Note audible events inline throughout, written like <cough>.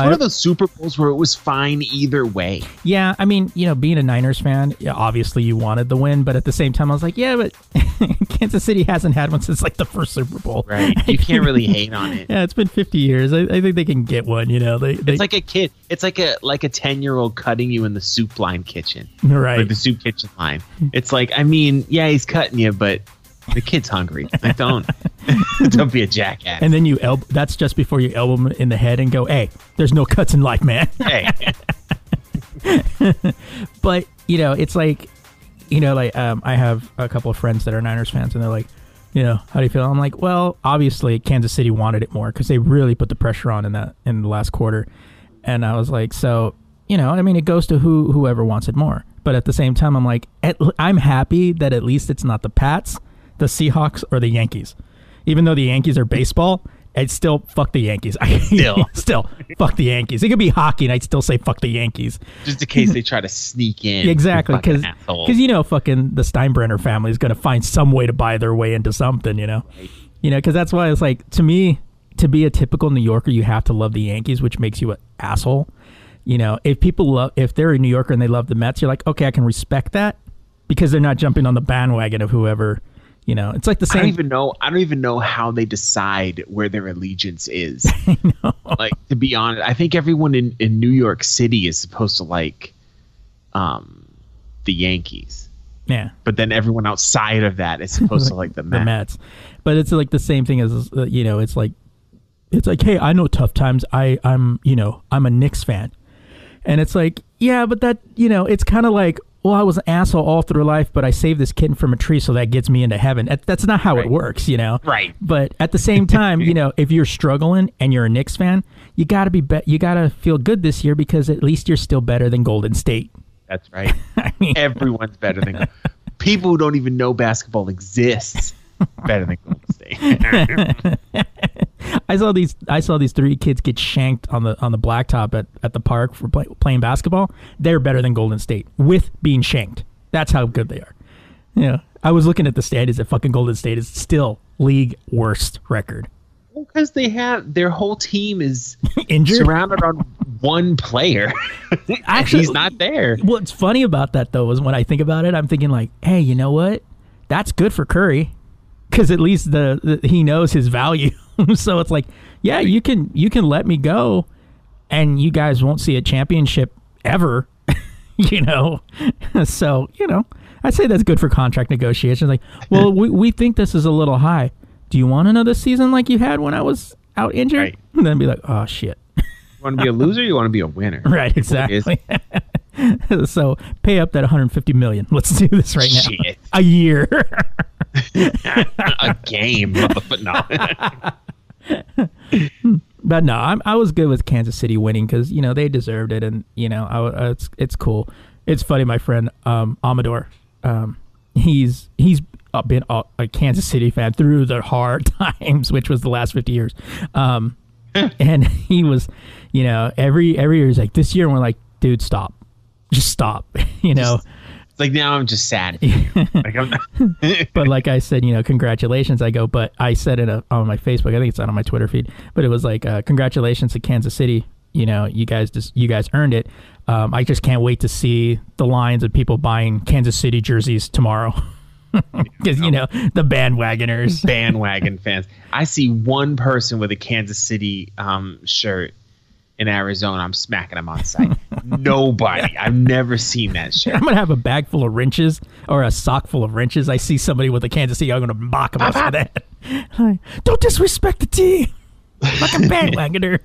Yeah. No, I- one of those Super Bowls where it was fine either way. yeah, I mean, you know, being a Niners fan, obviously you wanted the win, but at the same time, I was like, yeah, but <laughs> Kansas City hasn't had one since like the first Super Bowl. Right. You can't <laughs> really hate on it. Yeah, it's been 50 years. I, I think they can get one. You know, they, they It's like a kid. It's like a like a ten year old cutting you in the soup line kitchen. right. Or the soup kitchen line. It's like, I mean, yeah, he's cutting you, but the kid's hungry. Like don't <laughs> don't be a jackass. and then you elbow. That's just before you elbow him in the head and go, "Hey, there's no cuts in life, man." <laughs> hey. <laughs> but you know, it's like, you know, like um, I have a couple of friends that are Niners fans, and they're like, you know, how do you feel? I'm like, well, obviously Kansas City wanted it more because they really put the pressure on in that in the last quarter, and I was like, so you know, I mean, it goes to who whoever wants it more. But at the same time, I'm like, at, I'm happy that at least it's not the Pats, the Seahawks, or the Yankees. Even though the Yankees are baseball, I'd still fuck the Yankees. I <laughs> Still. still fuck the Yankees. It could be hockey, and I'd still say fuck the Yankees. Just in case they <laughs> try to sneak in. Exactly, Fucking because you know, fucking the Steinbrenner family is going to find some way to buy their way into something, you know, you know, because that's why it's like to me, to be a typical New Yorker, you have to love the Yankees, which makes you an asshole. You know, if people love, if they're a New Yorker and they love the Mets, you're like, okay, I can respect that because they're not jumping on the bandwagon of whoever. You know, it's like the same. I don't even know. I don't even know how they decide where their allegiance is. <laughs> Like to be honest, I think everyone in, in New York City is supposed to like, um, the Yankees, yeah, but then everyone outside of that is supposed to <laughs> like the Mets. the Mets. Mets. But it's like the same thing as uh, you know, it's like it's like, hey, I know tough times. I I'm you know I'm a Knicks fan, and it's like, yeah, but that you know, it's kind of like, well, I was an asshole all through life, but I saved this kitten from a tree, so that gets me into heaven. That's not how Right. it works, you know. Right. But at the same <laughs> time, you know, if you're struggling and you're a Knicks fan, you gotta be, be you gotta feel good this year because at least you're still better than Golden State. That's right. <laughs> I mean, Everyone's better than <laughs> people who don't even know basketball exists. Better than Golden State. <laughs> I saw these. I saw these three kids get shanked on the on the blacktop at, at the park for play, playing basketball. They're better than Golden State with being shanked. That's how good they are. Yeah, I was looking at the standings. At fucking Golden State is still league worst record. Because they have their whole team is <laughs> Injured. surrounded on one player. Actually- <laughs> Actually, he's not there. What's funny about that though is when I think about it, I'm thinking like, hey, you know what? That's good for Curry because at least the, the he knows his value. <laughs> so it's like, yeah, you can you can let me go, and you guys won't see a championship ever. <laughs> you know, <laughs> so you know, I'd say that's good for contract negotiations. Like, well, we we think this is a little high. Do you want another season like you had when I was out injured? Right. And then be like, oh shit. You want to be a loser? You want to be a winner? Right, exactly. so pay up that 150 million. Let's do this right now. Shit. A year. <laughs> a game, <laughs> but no. <laughs> but no, I'm, I was good with Kansas City winning because you know they deserved it, and you know I, uh, it's it's cool. It's funny, my friend um, Amador. Um, he's he's been a, a, Kansas City fan through the hard times, which was the last fifty years. Um, and he was, you know, every every year he's like, this year we're like, dude, stop, just stop, you know. Just, like now I'm just sad. <laughs> like I'm <laughs> but like I said, you know, congratulations. I go, but I said it uh, on my Facebook. I think it's not on my Twitter feed, but it was like, uh, congratulations to Kansas City. You know, you guys just you guys earned it. Um, I just can't wait to see the lines of people buying Kansas City jerseys tomorrow. <laughs> Because you know the bandwagoners, bandwagon fans. I see one person with a Kansas City um, shirt in Arizona, I'm smacking them on sight. Nobody. <laughs> I've never seen that shit. I'm gonna have a bag full of wrenches or a sock full of wrenches. I see somebody with a Kansas City, I'm gonna mock them for that. <laughs> Don't disrespect the team. <laughs> Like a bandwagoner.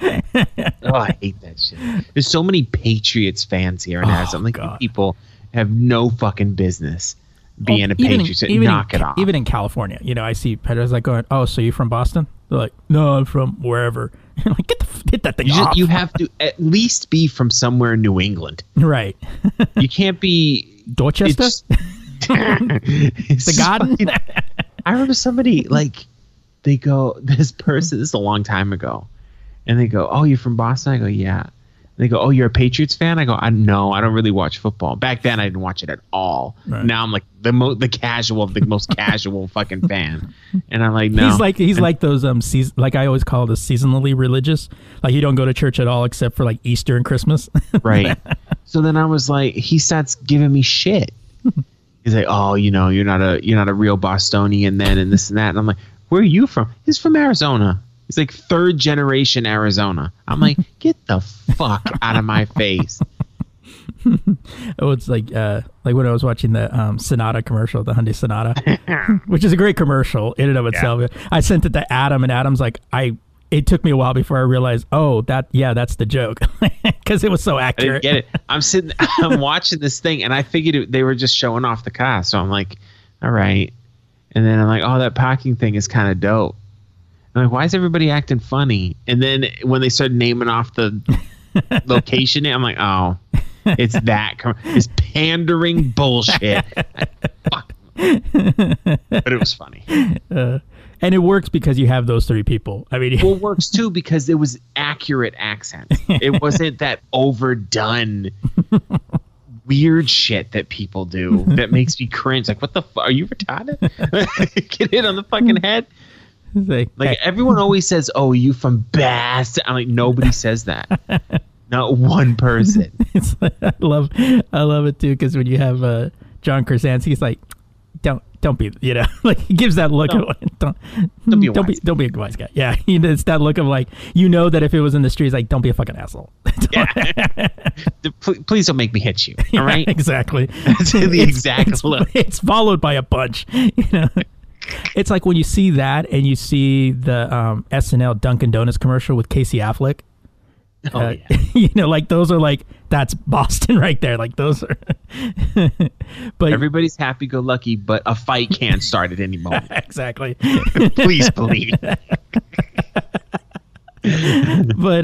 oh, I hate that shit. There's so many Patriots fans here in oh, Arizona. Like God. people have no fucking business being well, a Patriots. In, knock in, it off. Even in California, you know, I see Pedro's like going, "Oh, so you're from Boston?" They're like, "No, I'm from wherever." <laughs> like, get the get that thing you, off. you have <laughs> to at least be from somewhere in New England, right? you can't be <laughs> Dorchester. It's, it's the garden. I remember somebody like they go. This person. This is a long time ago, and they go, "Oh, you're from Boston?" I go, "Yeah." They go, "Oh, you're a Patriots fan?" I go, "I no, I don't really watch football." Back then, I didn't watch it at all. Right. Now I'm like the mo- the casual, the most <laughs> casual fucking fan, and I'm like, no. He's like he's and, like those um season like I always call a seasonally religious. Like you don't go to church at all except for like Easter and Christmas. <laughs> right. So then I was like, he starts giving me shit. He's like, "Oh, you know, you're not a you're not a real Bostonian then, and this and that." And I'm like, "Where are you from?" He's from Arizona. He's like third generation Arizona. I'm like, <laughs> get the fuck out of my face. <laughs> oh, it's like uh, like when I was watching the um, Sonata commercial, the Hyundai Sonata, <laughs> which is a great commercial in and of itself. Yeah. I sent it to Adam, and Adam's like, I. It took me a while before I realized, oh, that yeah, that's the joke, because it was so accurate. get it. I'm sitting, I'm watching this thing, and I figured it, they were just showing off the car, so I'm like, all right. And then I'm like, oh, that parking thing is kind of dope. I'm like, why is everybody acting funny? And then when they started naming off the <laughs> location, I'm like, oh, it's that. It's pandering bullshit. but it was funny. Uh, and it works because you have those three people. I mean, well, it works too because it was accurate accents. It wasn't that overdone weird shit that people do that makes me cringe. Like, what the fuck? Are you retarded? <laughs> Get hit on the fucking head. <laughs> like, like everyone always says, "Oh, you from Bass?" I'm like, nobody says that. <laughs> Not one person. <laughs> like, I love, I love it too because when you have uh, John Krasinski, he's like, "Don't, don't be," you know, like he gives that look of, don't, don't be, don't be, don't be a wise guy. Yeah, it's that look of like, you know, that if it was in the streets, like, don't be a fucking asshole. yeah. Please don't make me hit you. All right, yeah, exactly. The it's, exact it's, look. It's followed by a punch. You know it's like when you see that and you see the um, SNL Dunkin' Donuts commercial with Casey Affleck. Oh, uh, yeah. <laughs> you know, like those are like that's Boston <laughs> right there. Like those are. <laughs> but everybody's happy-go-lucky, but a fight can start at any moment. exactly. Please believe. but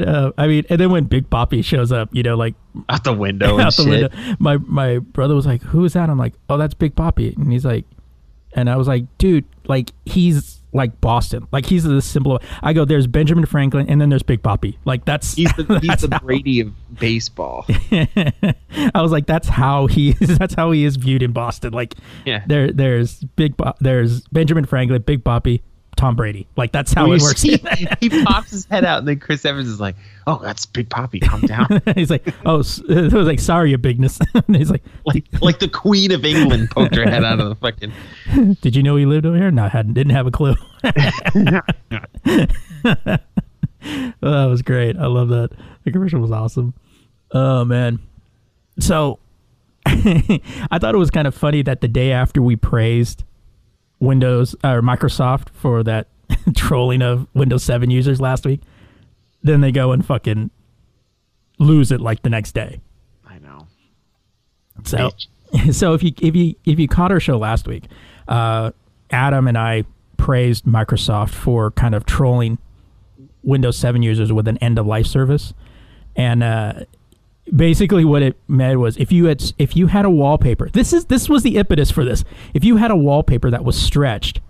uh, I mean, and then when Big Papi shows up, you know, like out the window, out the shit. window. My my brother was like, "Who is that?" I'm like, "Oh, that's Big Papi," and he's like, and I was like, dude, like he's like Boston, like he's the symbol. Of, I go, there's Benjamin Franklin, and then there's Big Papi. Like that's he's the <laughs> that's he's the Brady of baseball. <laughs> I was like, that's how he is. <laughs> That's how he is viewed in Boston. Like, yeah, there there's Big there's Benjamin Franklin, Big Papi, Tom Brady. Like that's how it works. See, <laughs> he pops his head out, and then Chris Evans is like, "Oh, that's Big Papi. Calm down." <laughs> he's like, "Oh," <laughs> it was like, "Sorry, your bigness." he's like, like, like the Queen of England poked her head out of the fucking. Did you know he lived over here? No, I hadn't. Didn't have a clue. Oh, that was great. I love that. The commercial was awesome. Oh man. So I thought it was kind of funny that the day after we praised Windows or Microsoft for that <laughs> trolling of Windows 7 users last week. Then they go and fucking lose it like the next day. I know. So, Bitch. <laughs> so if you if you if you caught our show last week, uh, Adam and I praised Microsoft for kind of trolling Windows 7 users with an end of life service, and uh, basically what it meant was if you had if you had a wallpaper, this is this was the impetus for this. If you had a wallpaper that was stretched,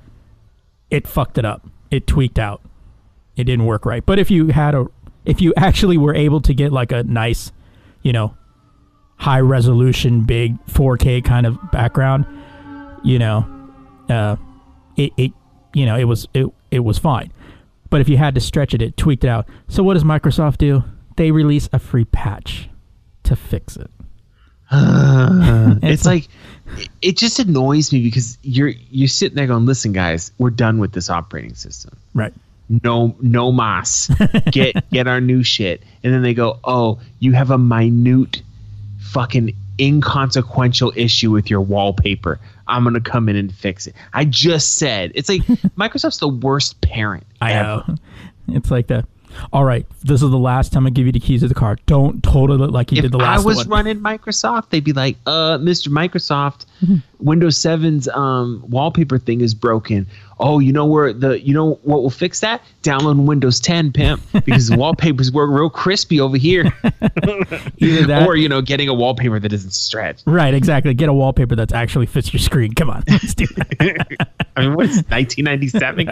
it fucked it up. It tweaked out. It didn't work right. But if you had a if you actually were able to get like a nice, you know, high resolution, big 4K kind of background, you know, uh, it, it you know it was it it was fine. But if you had to stretch it, it tweaked it out. So what does Microsoft do? They release a free patch to fix it. Uh, it's <laughs> like it just annoys me because you're you're sitting there going, "Listen, guys, we're done with this operating system. Right. No, no mas. Get <laughs> get our new shit." And then they go, "Oh, you have a minute, fucking inconsequential issue with your wallpaper. I'm gonna come in and fix it." I just said it's like <laughs> Microsoft's the worst parent. I ever. know. It's like the, all right, this is the last time I give you the keys to the car. Don't total it like you if did the last. I was one. running Microsoft, they'd be like, "Uh, Mr. Microsoft, <laughs> Windows 7's um, wallpaper thing is broken. Oh, you know where the you know what will fix that? Download Windows 10, pimp, because the <laughs> wallpapers work real crispy over here. <laughs> Either that, or you know, getting a wallpaper that doesn't stretch. right, exactly. Get a wallpaper that's actually fits your screen. Come on, let's do that. <laughs> I mean, what is 1997?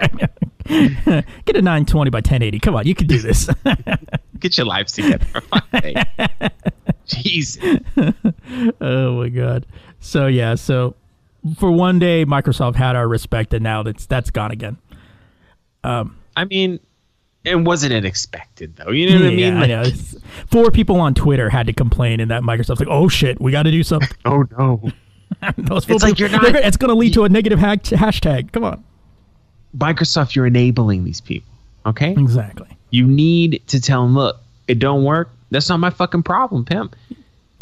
Get a 920 by 1080. Come on, you can do this. Get your lives together. for fuck's sake. Jeez. oh my god. So yeah, so for one day, Microsoft had our respect, and now that's that's gone again. Um, I mean, and wasn't it expected though? You know what I mean? Yeah, I know. Four people on Twitter had to complain, and that Microsoft's like, "Oh shit, we got to do something." <laughs> Oh no. <laughs> Those It's like people- you're not- <laughs> gonna- It's going to lead to a negative ha- hashtag. Come on. Microsoft, you're enabling these people. Okay. Exactly. You need to tell them, look, it don't work. That's not my fucking problem, pimp.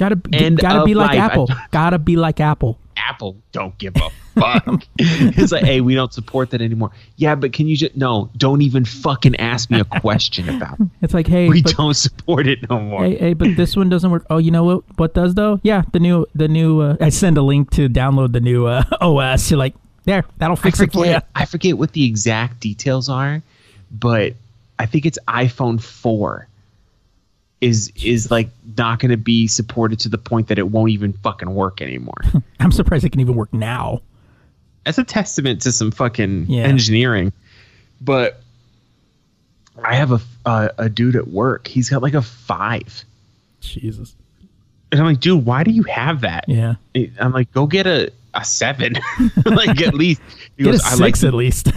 Gotta End gotta be like life. I Apple. don't- Gotta be like Apple. Apple don't give a fuck. it's like, hey, we don't support that anymore. Yeah, but can you just no? Don't even fucking ask me a question about it. It's like, hey, We but, don't support it no more. hey, hey, but this one doesn't work. Oh, you know what? What does though? Yeah, the new, the new. Uh, I send a link to download the new uh, <laughs> OS. You're like, there, that'll I fix it for you. I forget what the exact details are, but I think it's iPhone four. Is is like not going to be supported to the point that it won't even fucking work anymore. <laughs> I'm surprised it can even work now. That's a testament to some fucking Yeah. engineering. But I have a uh, a dude at work. He's got like a five, Jesus. and I'm like, dude, why do you have that? Yeah. I'm like, go get a a seven, <laughs> <laughs> like at least. He Get a goes, I like six at least.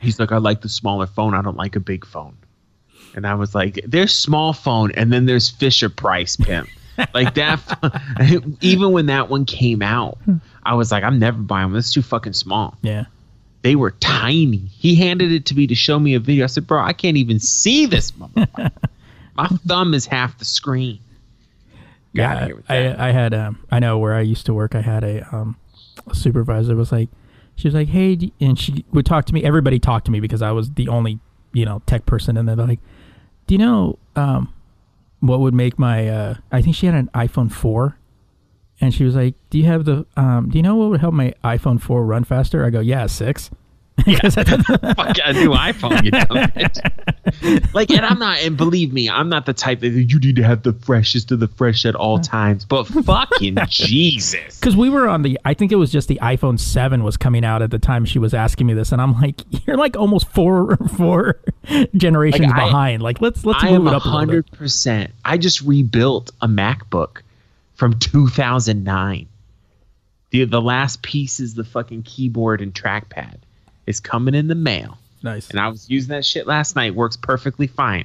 He's like, I like the smaller phone. I don't like a big phone. And I was like, there's small phone, and then there's Fisher Price pimp. <laughs> like that. <laughs> even when that one came out, I was like, I'm never buying one. That's too fucking small. yeah. They were tiny. He handed it to me to show me a video. I said, bro, I can't even see this motherfucker. <laughs> My thumb is half the screen. Outta Yeah, here with that. I, I had um I know where I used to work. I had a um a supervisor was like, she was like, hey, and she would talk to me. Everybody talked to me because I was the only you know tech person, and they're like, do you know um what would make my uh I think she had an iPhone four. And she was like, "Do you have the? Um, do you know what would help my iPhone four run faster?" I go, "Yeah, six. Because <laughs> I thought- Fuck a new iPhone, you dumb <laughs> bitch. Like, and I'm not, and believe me, I'm not the type that you need to have the freshest of the fresh at all times. But <laughs> fucking Jesus, Because we were on the, I think it was just the iPhone seven was coming out at the time she was asking me this, and I'm like, you're like almost four four generations Like, I- behind. Like let's let's I am move it up a hundred percent. I just rebuilt a MacBook from 2009. The the last piece is the fucking keyboard and trackpad. It's coming in the mail. Nice. And I was using that shit last night. Works perfectly fine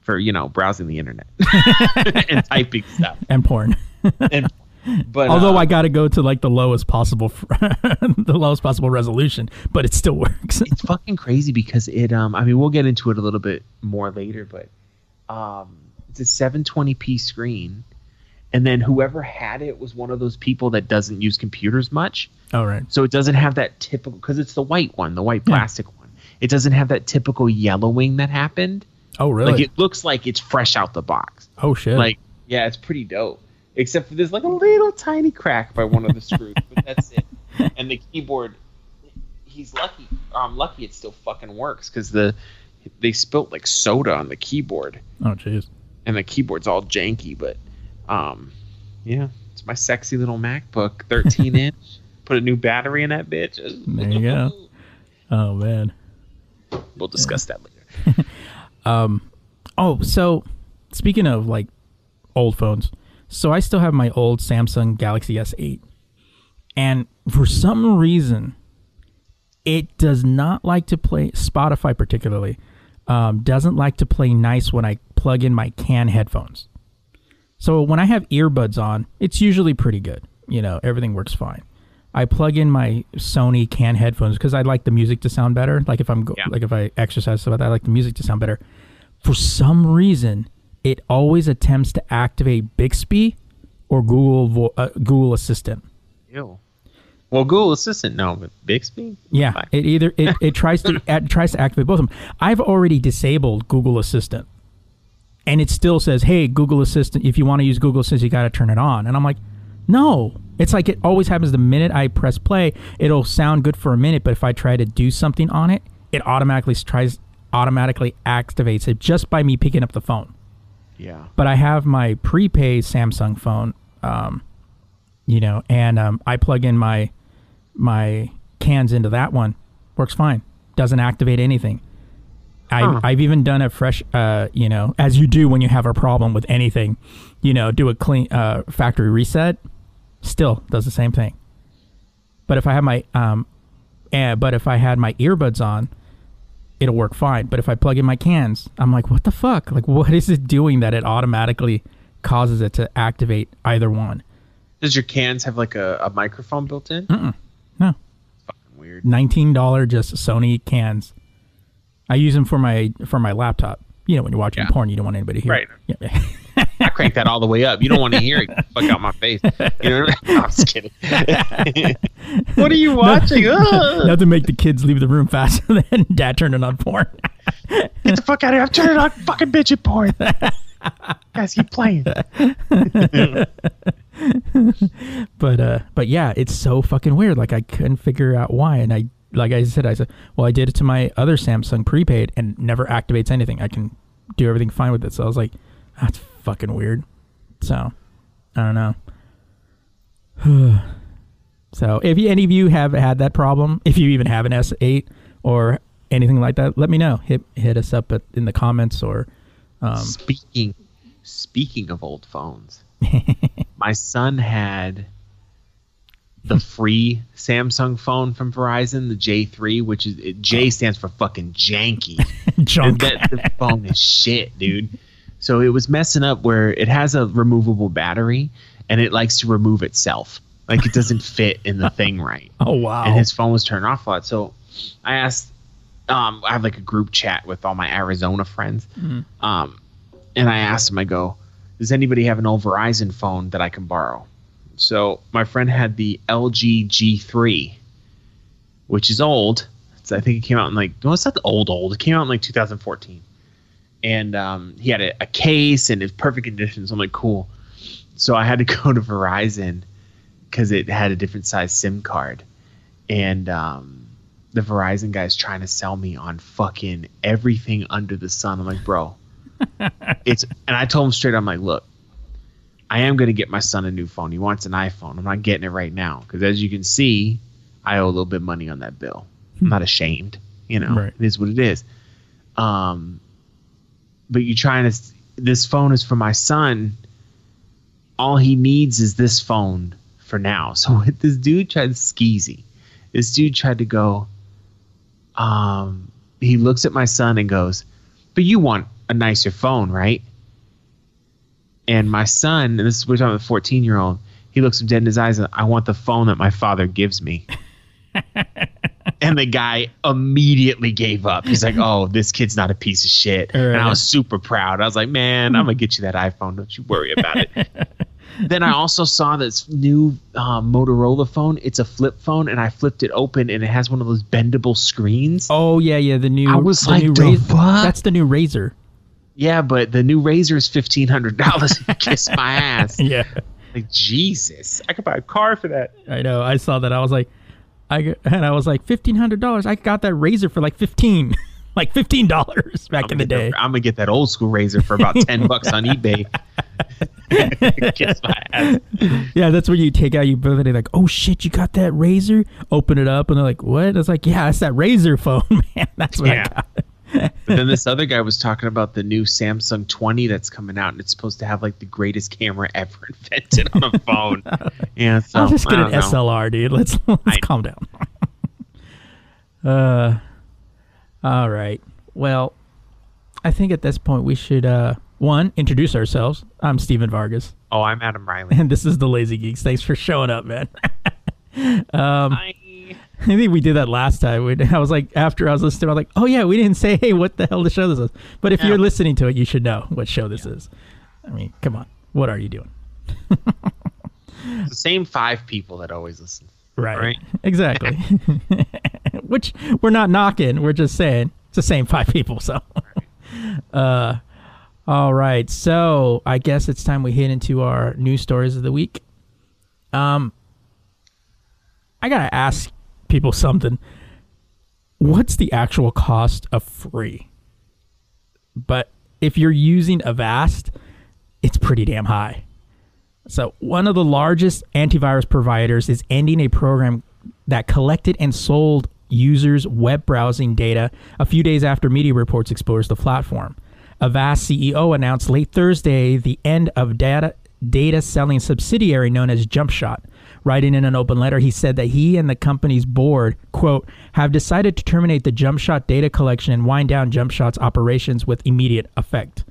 for you know browsing the internet <laughs> and typing stuff. And porn. And but Although uh, I got to go to like the lowest possible, <laughs> the lowest possible resolution, but it still works. it's fucking crazy because it um I mean we'll get into it a little bit more later, but um it's a 720p screen. And then whoever had it was one of those people that doesn't use computers much. All right. So it doesn't have that typical because it's the white one, the white plastic one. It doesn't have that typical yellowing that happened. Oh really? Like it looks like it's fresh out the box. oh shit. Like yeah, it's pretty dope. Except for there's like a little tiny crack by one of the screws, but that's it. <laughs> And the keyboard, he's lucky. I'm lucky it still fucking works because the they spilt like soda on the keyboard, Oh jeez. and the keyboard's all janky. But um, yeah, it's my sexy little MacBook, 13 <laughs> inch. Put a new battery in that bitch. There you go. <laughs> Oh man. We'll discuss that later. <laughs> Um, oh, so speaking of like old phones, so I still have my old Samsung Galaxy S8. And for some reason, it does not like to play Spotify particularly. Um, doesn't like to play nice when I plug in my can headphones. So when I have earbuds on, it's usually pretty good. You know, everything works fine. I plug in my Sony can headphones because I like the music to sound better. Like if I'm go- Yeah. like if I exercise stuff like that, I like the music to sound better. For some reason, it always attempts to activate Bixby or Google Vo- uh, Google Assistant. Ew. Well, Google Assistant, no, but Bixby. Yeah, Fine. it either it, it tries to <laughs> it tries to activate both of them. I've already disabled Google Assistant, and it still says, "Hey, Google Assistant, if you want to use Google Assistant, you got to turn it on." And I'm like, "No." It's like it always happens the minute I press play, it'll sound good for a minute, but if I try to do something on it, it automatically tries automatically activates it just by me picking up the phone. Yeah. But I have my prepaid Samsung phone, um, you know, and um, I plug in my my cans into that one. Works fine. Doesn't activate anything. I, Huh. I've even done a fresh, uh, you know, as you do when you have a problem with anything, you know, do a clean uh, factory reset. Still does the same thing. But if I have my, um, eh, but if I had my earbuds on, it'll work fine. But if I plug in my cans, I'm like, what the fuck? Like, what is it doing that it automatically causes it to activate either one? Does your cans have like a, a microphone built in? No, Fucking weird. nineteen dollar just Sony cans. I use them for my for my laptop. You know, when you're watching Yeah. porn, you don't want anybody here. Right. Yeah. I crank that all the way up. You don't want to hear it. Fuck out my face. You know what I mean? <laughs> I'm just kidding. <laughs> what are you watching? <laughs> Ugh. Not to make the kids leave the room faster than dad turning on porn. Get the fuck out of here. I'm turning on fucking bitchin' porn. Guys, keep playing. but uh but yeah it's so fucking weird like i couldn't figure out why and i like i said i said well i did it to my other samsung prepaid and never activates anything. I can do everything fine with it. So i was like that's fucking weird. So i don't know. <sighs> So if any of you have had that problem if you even have an s8 or anything like that let me know. Hit hit us up at, in the comments or um speaking speaking of old phones, <laughs> my son had the free Samsung phone from Verizon, the J3, which is it, J stands for fucking janky. <laughs> junk that the phone is shit, dude. So it was messing up where it has a removable battery and it likes to remove itself. Like it doesn't <laughs> fit in the thing right. oh wow And his phone was turned off a lot. So I asked, um, I have like a group chat with all my Arizona friends. Um, and I asked him, I go, does anybody have an old Verizon phone that I can borrow? So my friend had the LG G3, which is old. It's, I think it came out in like, no, it's not the old, old. It came out in like 2014. And um, he had a, a case and it's perfect condition. So I'm like, cool. So I had to <laughs> go to Verizon because it had a different size SIM card. And um, the Verizon guy's trying to sell me on fucking everything under the sun. I'm like, bro, <laughs> it's, and I told him straight, I'm like, look, I am going to get my son a new phone. He wants an iPhone. I'm not getting it right now because as you can see, I owe a little bit of money on that bill. I'm not ashamed. You know, Right. it is what it is. Um, but you're trying to, this phone is for my son. All he needs is this phone for now. So <laughs> this dude tried skeezy. This dude tried to go, um, he looks at my son and goes, but you want a nicer phone, right? And my son, and this is we're talking about the 14 year old, he looks him dead in his eyes and I want the phone that my father gives me. <laughs> and the guy immediately gave up. He's like, "Oh, this kid's not a piece of shit." And I was super proud. I was like, "Man, I'm gonna get you that iPhone. Don't you worry about it." <laughs> then I also saw this new uh, Motorola phone. It's a flip phone, and I flipped it open, and it has one of those bendable screens. Oh yeah, yeah. The new. I was the like, new the Raz-? That's the new Razr. Yeah, but the new Razr is fifteen hundred dollars. <laughs> Kiss my ass. <laughs> Yeah, Like Jesus, I could buy a car for that. I know. I saw that. I was like, I and I was like fifteen hundred dollars. I got that razor for like fifteen, <laughs> like fifteen dollars back I'm in the day. I'm gonna get that old school razor for about ten bucks on eBay. Kiss my ass. Yeah, that's when you take out your bill and they're like, "Oh shit, you got that razor?" Open it up and they're like, "What?" It's like, "Yeah, it's that razor phone, man. That's what Yeah. I got." <laughs> But then this other guy was talking about the new Samsung 20 that's coming out, and it's supposed to have like the greatest camera ever <laughs> invented on a phone. <laughs> yeah, so I'll just I get an know. SLR, dude. Let's let's I- calm down. uh, all right. Well, I think at this point we should uh one introduce ourselves. I'm Stephen Vargas, Oh, I'm Adam Riley. and this is the Lazy Geeks. Thanks for showing up, man. Hi. <laughs> I think we did that last time. We, <laughs> I was like, after I was listening, I was like, oh yeah, we didn't say, hey, what the hell the show this is. But if Yeah. you're listening to it, you should know what show this is. I mean, come on, what are you doing? The same five people that always listen. Right. Right. <laughs> Exactly. Which we're not knocking. We're just saying it's the same five people. So, uh, all right. So I guess it's time we hit into our news stories of the week. Um, I gotta ask people something. What's the actual cost of free? But if you're using Avast, it's pretty damn high. So, one of the largest antivirus providers is ending a program that collected and sold users' web browsing data a few days after media reports exposed the platform. Avast CEO announced late Thursday the end of data data selling subsidiary known as JumpShot. Writing in an open letter, he said that he and the company's board, quote, have decided to terminate the JumpShot data collection and wind down JumpShot's operations with immediate effect.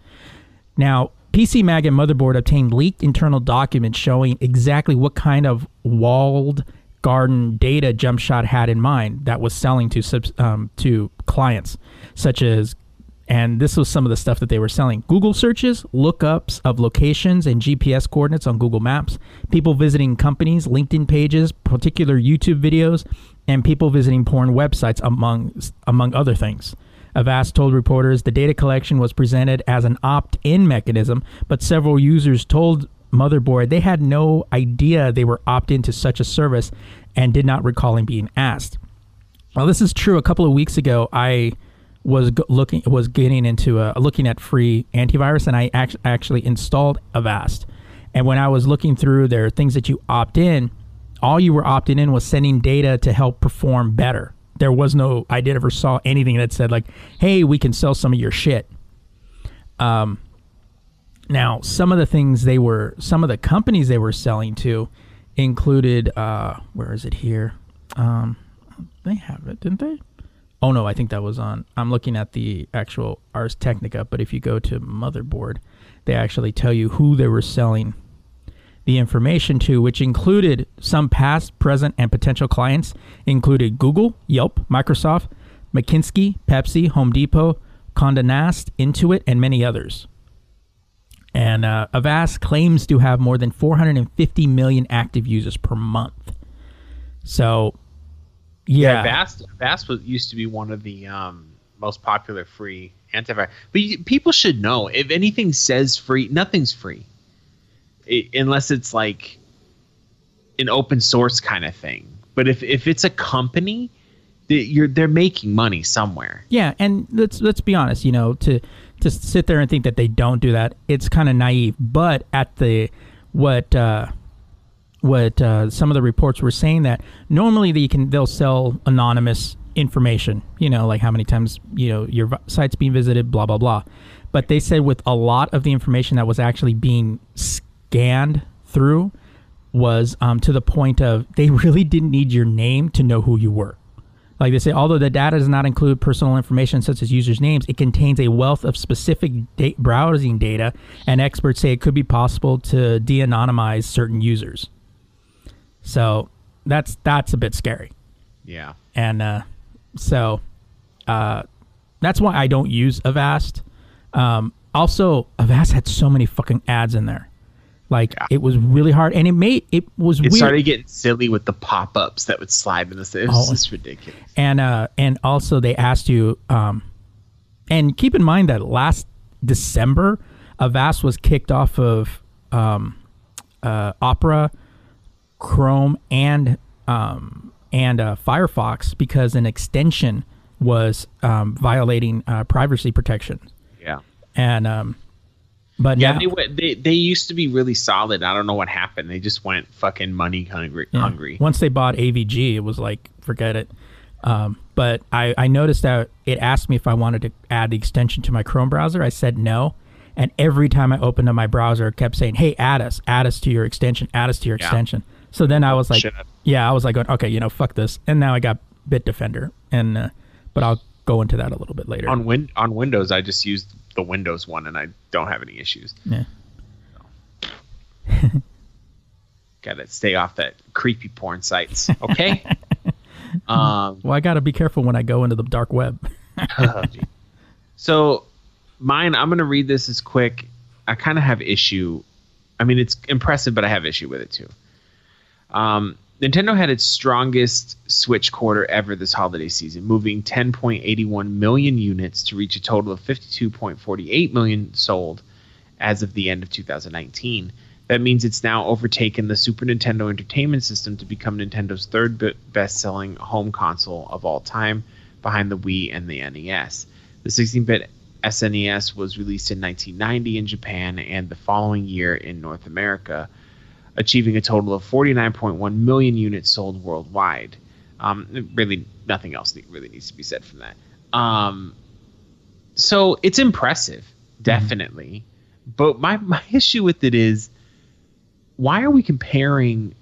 Now, PC Mag and Motherboard obtained leaked internal documents showing exactly what kind of walled garden data JumpShot had in mind that was selling to um, to clients, such as, and this was some of the stuff that they were selling: Google searches, lookups of locations and GPS coordinates on Google Maps, people visiting companies, LinkedIn pages, particular YouTube videos, and people visiting porn websites, among among other things. Avast told reporters the data collection was presented as an opt in mechanism, but several users told Motherboard they had no idea they were opt into such a service and did not recalling being asked. Well, this is true. A couple of weeks ago, I was looking was getting into uh, looking at free antivirus, and I act- actually installed Avast. And when I was looking through there things that you opt in, all you were opting in was sending data to help perform better. There was no I did ever saw anything that said like, "Hey, we can sell some of your shit." Um, now some of the things they were, some of the companies they were selling to, included uh, where is it here? Um, they have it, didn't they? Oh no, I think that was on. I'm looking at the actual Ars Technica, but if you go to Motherboard, they actually tell you who they were selling the information to, which included some past, present, and potential clients, included Google, Yelp, Microsoft, McKinsey, Pepsi, Home Depot, Condé Nast, Intuit, and many others. And uh, Avast claims to have more than 450 million active users per month. So, yeah, Vast Vast was used to be one of the um, most popular free antivirus. But you, people should know if anything says free, nothing's free, I unless it's like an open source kind of thing. But if if it's a company, you're they're making money somewhere. Yeah, and let's let's be honest, you know, to to sit there and think that they don't do that, it's kind of naive. But at the what uh, what uh, some of the reports were saying that normally they can they'll sell anonymous information, you know, like how many times you know your site's being visited, blah blah blah. But they said with a lot of the information that was actually being scanned through was um, to the point of they <laughs> really didn't need your name to know who you were. Like they say, although the data does not include personal information such as users' names, it contains a wealth of specific da- browsing data, and experts say it could be possible to de-anonymize certain users. So that's that's a bit scary, Yeah. and uh, so uh, that's why I don't use Avast. Um, also, Avast had so many fucking ads in there, like Yeah. it was really hard, and it made it was It weird. started getting silly with the pop ups that would slide in this. It was Oh. just ridiculous. and uh and also they asked you um and keep in mind that last december avast was kicked off of um uh opera chrome and um and uh, Firefox because an extension was um, violating uh, privacy protection. Yeah. And um, but Yeah, now, they, went, they they used to be really solid. I don't know what happened. They just went fucking money hungry. Yeah. Hungry. Once they bought AVG, it was like forget it. Um, but I, I noticed that it asked me if I wanted to add the extension to my Chrome browser. I said no, and every time I opened up my browser, it kept saying, "Hey, add us, add us to your extension, add us to your Yeah. extension." So then I was like, Shit. "Yeah," I was like, "Okay, you know, fuck this." And now I got Bitdefender, and uh, but I'll go into that a little bit later. On win on Windows, I just used the Windows one, and I don't have any issues. yeah. <laughs> Got to stay off that creepy porn sites. Okay. <laughs> um. Well, I got to be careful when I go into the dark web. <laughs> So, mine, I'm going to read this as quick. I kind of have issue. I mean, it's impressive, but I have issue with it too. Um, Nintendo had its strongest Switch quarter ever this holiday season, moving 10.81 million units to reach a total of 52.48 million sold as of the end of 2019. That means it's now overtaken the Super Nintendo Entertainment System to become Nintendo's third best-selling home console of all time, behind the Wii and the NES. The 16-bit SNES was released in 1990 in Japan and the following year in North America, achieving a total of 49.1 million units sold worldwide. Um, really, nothing else really needs to be said from that. Um, so it's impressive, definitely. But my, my <laughs> issue with it is, why are we comparing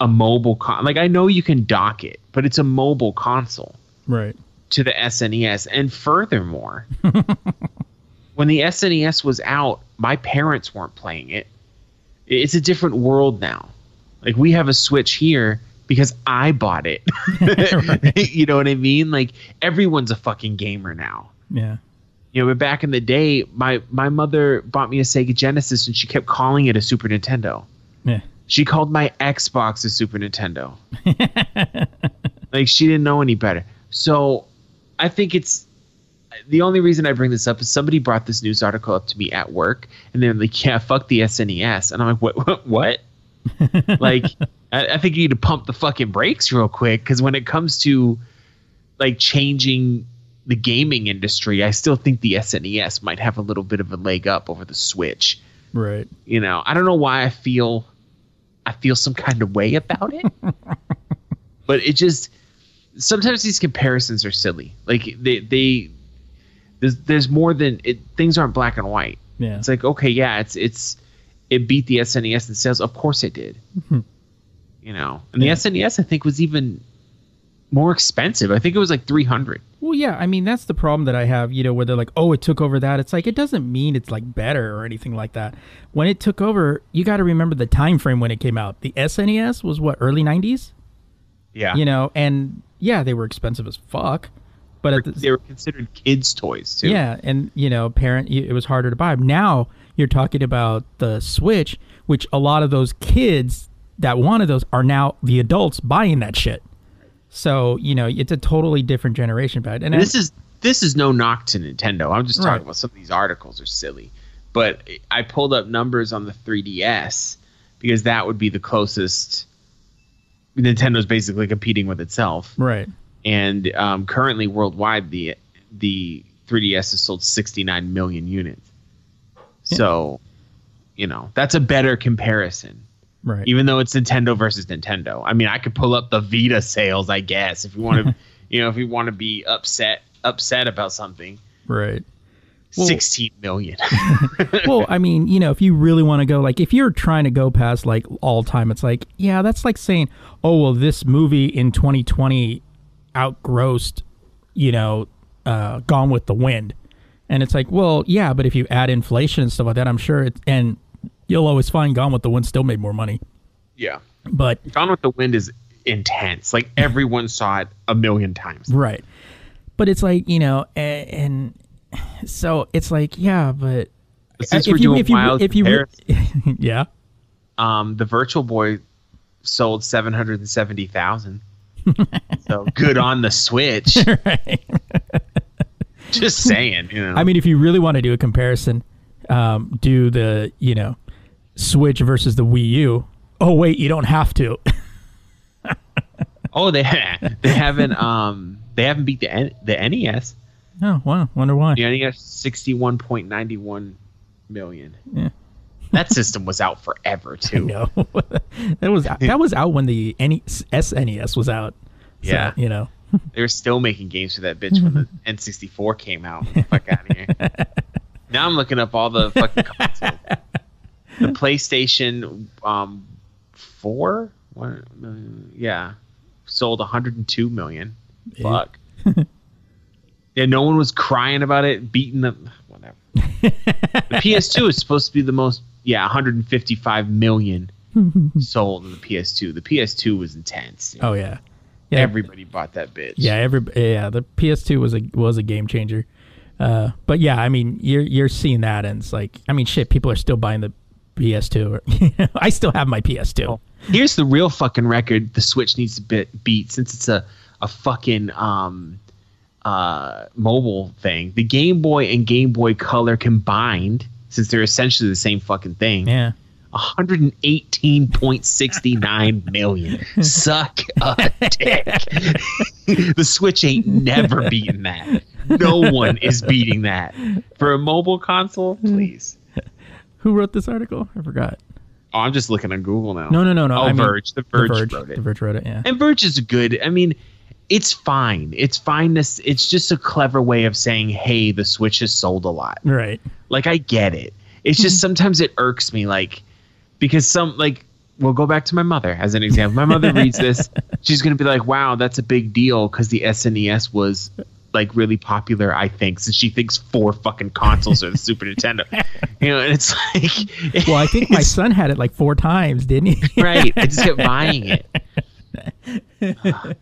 a mobile con? Like I know you can dock it, but it's a mobile console Right. to the SNES. And furthermore, <laughs> when the SNES was out, my parents weren't playing it. It's a different world now. Like we have a Switch here because I bought it. <laughs> <laughs> you know what I mean? Like everyone's a fucking gamer now. Yeah. You know, but back in the day, my my mother bought me a Sega Genesis and she kept calling it a Super Nintendo. Yeah. She called my Xbox a Super Nintendo. <laughs> like she didn't know any better. So I think it's the only reason I bring this up is somebody brought this news article up to me at work and they're like, Yeah, fuck the SNES. And I'm like, What what? what? <laughs> like I, I think you need to pump the fucking brakes real quick because when it comes to like changing the gaming industry, I still think the SNES might have a little bit of a leg up over the Switch Right. you know i don't know why i feel i feel some kind of way about it <laughs> but it just sometimes these comparisons are silly like they they there's, there's more than it things aren't black and white Yeah. it's like okay yeah it's it's it beat the snes in sales of course it did hmm. you know and the Yeah. snes i think was even more expensive i think it was like 300 Well, yeah, I mean that's the problem that I have. You know, where they're like, "Oh, it took over that." It's like it doesn't mean it's like better or anything like that. When it took over, you got to remember the time frame when it came out. The SNES was what early '90s, yeah you know, and yeah, they were expensive as fuck. But the, they were considered kids toys too yeah, and you know, parent, it was harder to buy. Now you're talking about the Switch, which a lot of those kids that wanted those are now the adults buying that shit. So you know, it's a totally different generation. But and this is this is no knock to Nintendo. I'm just talking Right. about some of these articles are silly. But I pulled up numbers on the 3DS because that would be the closest. Nintendo's basically competing with itself, right. And um, currently worldwide, the the 3DS has sold 69 million units. So, you know, that's a better comparison. Right. Even though it's Nintendo versus Nintendo. I mean, I could pull up the Vita sales, I guess, if you want to, <laughs> you know, if you want to be upset upset about something. Right. Well- 16 million. <laughs> <laughs> well, I mean, you know, if you really want to go, like, if you're trying to go past like all time, it's like, yeah, that's like saying, oh, well, this movie in 2020 outgrossed, you know, uh, Gone with the Wind, and it's like, well, yeah, but if you add inflation and stuff like that, I'm sure it, and you'll always find Gone with the Wind still made more money, yeah. but Gone with the Wind is intense. Like everyone <laughs> saw it a million times. right, but it's like, you know, and, and so it's like, yeah, but. Since if we're you, doing if you, if you, <laughs> yeah, um, the Virtual Boy sold 770,000. So good on the Switch. <laughs> right. Just saying, you know. I mean, if you really want to do a comparison, um, do the you know Switch versus the Wii U. Oh wait, you don't have to. oh, they <laughs> they haven't um they haven't beat the N- the NES. Oh wow, wonder why. The NES sixty one point ninety one million. Yeah. That system was out forever <laughs> too. No, <laughs> that was that was out when the NE SNES was out. So, Yeah. you know. <laughs> They were still making games for that bitch when the N64 came out. Fuck out of here. Now I'm looking up all the fucking consoles. The PlayStation um, 4? What, uh, yeah. Sold 102 million. Fuck. yeah, no one was crying about it, beating them. Whatever. the PS2 is supposed to be the most, yeah, 155 million <laughs> sold in the PS2. The PS2 was intense. Oh yeah. Yeah. Everybody bought that bitch. Yeah, every yeah, the PS2 was a was a game changer. Uh, but yeah, I mean, you're you're seeing that, and it's like, I mean, shit, people are still buying the PS2. <laughs> I still have my PS2. Here's the real fucking record the Switch needs to bit, beat since it's a, a fucking um, uh, mobile thing. The Game Boy and Game Boy Color combined, since they're essentially the same fucking thing, Yeah. 118.69 <laughs> million. Suck a dick. <laughs> the Switch ain't never beating that. No one is beating that. For a mobile console, please. Who wrote this article? I forgot. Oh, I'm just looking on Google now. No, no, no, no. Oh, I mean, The Verge, the Verge wrote it. The Verge wrote it. Yeah. And Verge is good. I mean, it's fine. It's fine. This it's just a clever way of saying, "Hey, the Switch has sold a lot." Right. Like I get it. It's just <laughs> sometimes it irks me, like because some like we'll go back to my mother as an example. My mother reads this, <laughs> she's gonna be like, "Wow, that's a big deal," because the SNES was like really popular. I think since she thinks four fucking consoles are the Super <laughs> Nintendo, you know, and it's like, Well, I think my son had it like four times, didn't he? right. I just kept buying it.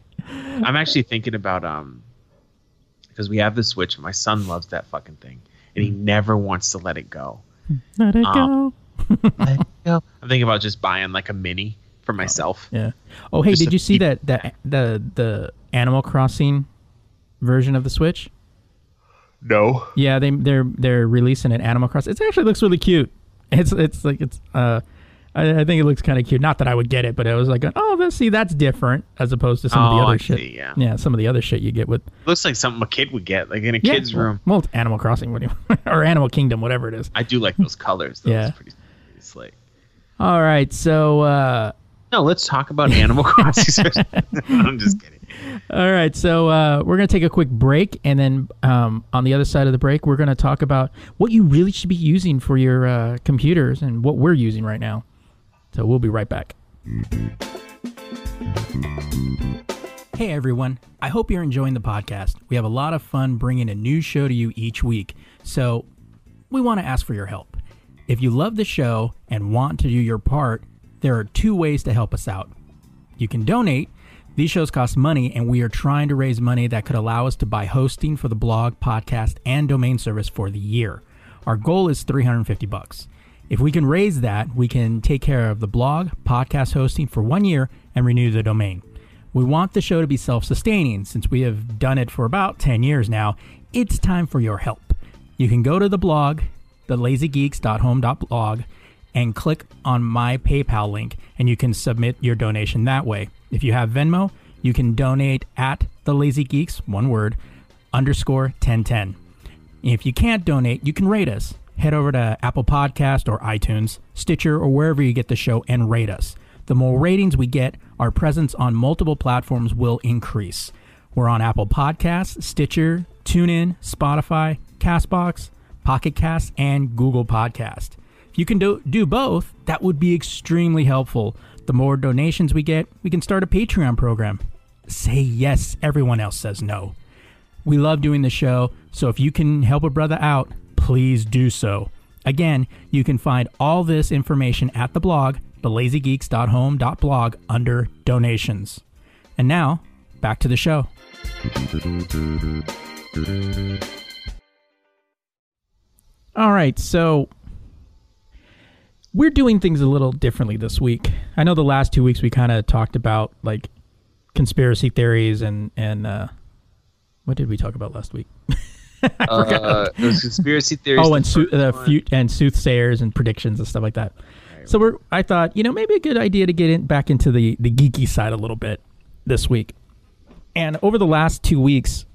I'm actually thinking about um because we have the Switch. and My son loves that fucking thing, and he never wants to let it go. Let it Um, go. Let it go. <laughs> I'm thinking about just buying like a mini for myself. Yeah. Oh, hey, Just did you see that that the the Animal Crossing version of the Switch? No. Yeah, they they're they're releasing an Animal Crossing. It actually looks really cute. It's it's like it's uh, I, I think it looks kind of cute. Not that I would get it, but I was like, oh, let's see, that's different as opposed to some of the Oh, other I shit. see, yeah. yeah, some of the other shit you get with Looks like something a kid would get, like in a yeah, kid's well- room. Well, it's Animal Crossing, what do you, <laughs> or Animal Kingdom, whatever it is. I do like those colors. Though. Yeah. It's pretty, pretty slick. All right, so uh, No, let's talk about Animal <laughs> Crossing. <laughs> I'm just kidding. All right, so uh, we're gonna take a quick break, and then um, on the other side of the break, we're gonna talk about what you really should be using for your uh, computers and what we're using right now. So we'll be right back. Hey everyone, I hope you're enjoying the podcast. We have a lot of fun bringing a new show to you each week, so we want to ask for your help. If you love the show and want to do your part, there are two ways to help us out. You can donate. These shows cost money, and we are trying to raise money that could allow us to buy hosting for the blog, podcast, and domain service for the year. Our goal is 350 bucks. If we can raise that, we can take care of the blog, podcast hosting for one year and renew the domain. We want the show to be self sustaining since we have done it for about 10 years now. It's time for your help. You can go to the blog, thelazygeeks.home.blog, and click on my PayPal link, and you can submit your donation that way. If you have Venmo, you can donate at the Lazy Geeks, one word, underscore 1010. If you can't donate, you can rate us. Head over to Apple Podcast or iTunes, Stitcher, or wherever you get the show and rate us. The more ratings we get, our presence on multiple platforms will increase. We're on Apple Podcasts, Stitcher, TuneIn, Spotify, Castbox, Pocket Cast, and Google Podcast. If you can do, do both, that would be extremely helpful. The more donations we get, we can start a Patreon program. Say yes, everyone else says no. We love doing the show, so if you can help a brother out, please do so. Again, you can find all this information at the blog, thelazygeeks.home.blog, under donations. And now, back to the show. All right, so we're doing things a little differently this week. I know the last two weeks we kind of talked about like conspiracy theories and and uh, what did we talk about last week? <laughs> Uh, those conspiracy theories. oh, and first uh, fu- and soothsayers and predictions and stuff like that. So we're I thought you know maybe a good idea to get in back into the the geeky side a little bit. this week. And over the last two weeks,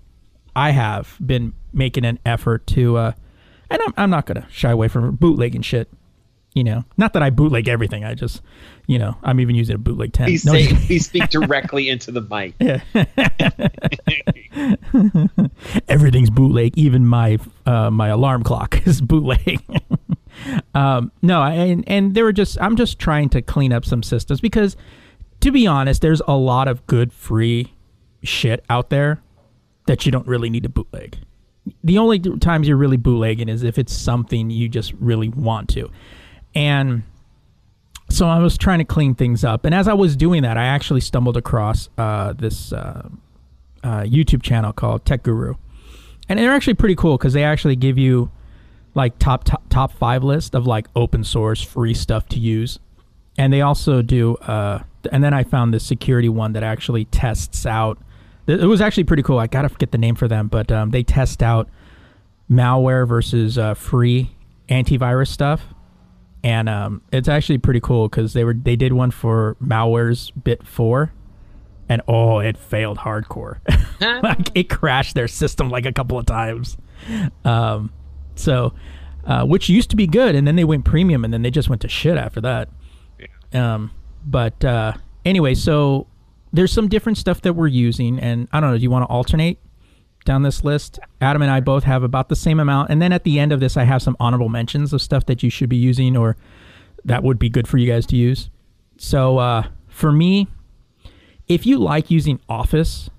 I have been making an effort to, uh, and I'm, I'm not going to shy away from bootlegging shit. You know, not that I bootleg everything. I just, you know, I'm even using a bootleg 10. Please, No, say, please <laughs> speak directly into the mic. Yeah. <laughs> everything's bootleg. Even my uh, my alarm clock is bootleg. <laughs> um, no, I- and and they were just I'm just trying to clean up some systems because, to be honest, there's a lot of good free shit out there that you don't really need to bootleg. The only times you're really bootlegging is if it's something you just really want to, and so I was trying to clean things up. And as I was doing that, I actually stumbled across uh, this uh, uh, YouTube channel called Tech Guru, and they're actually pretty cool because they actually give you like top, top top five list of like open source free stuff to use, and they also do. Uh, and then I found this security one that actually tests out. It was actually pretty cool. I gotta forget the name for them, but um, they test out malware versus uh, free antivirus stuff and um, it's actually pretty cool because they were they did one for Malwarebytes four, and oh, it failed hardcore. <laughs> like it crashed their system like a couple of times. Um, so, uh, which used to be good, and then they went premium, and then they just went to shit after that. Um, but uh, anyway, so there's some different stuff that we're using, and I don't know. Do you want to alternate? Down this list. Adam and I both have about the same amount. And then at the end of this, I have some honorable mentions of stuff that you should be using or that would be good for you guys to use. So uh, for me, if you like using Office,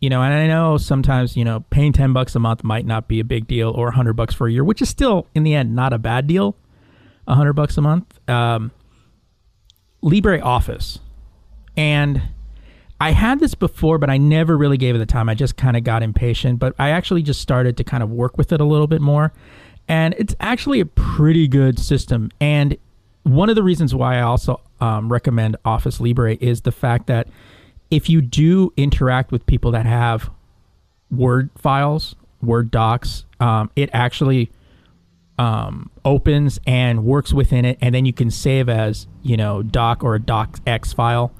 you know, and I know sometimes, you know, paying 10 bucks a month might not be a big deal or 100 bucks for a year, which is still, in the end, not a bad deal. 100 bucks a month. Um, LibreOffice. And I had this before, but I never really gave it the time. I just kind of got impatient, but I actually just started to kind of work with it a little bit more. And it's actually a pretty good system. And one of the reasons why I also um, recommend Office Libre is the fact that if you do interact with people that have Word files, Word docs, um, it actually um, opens and works within it, and then you can save as you know doc or a docx file,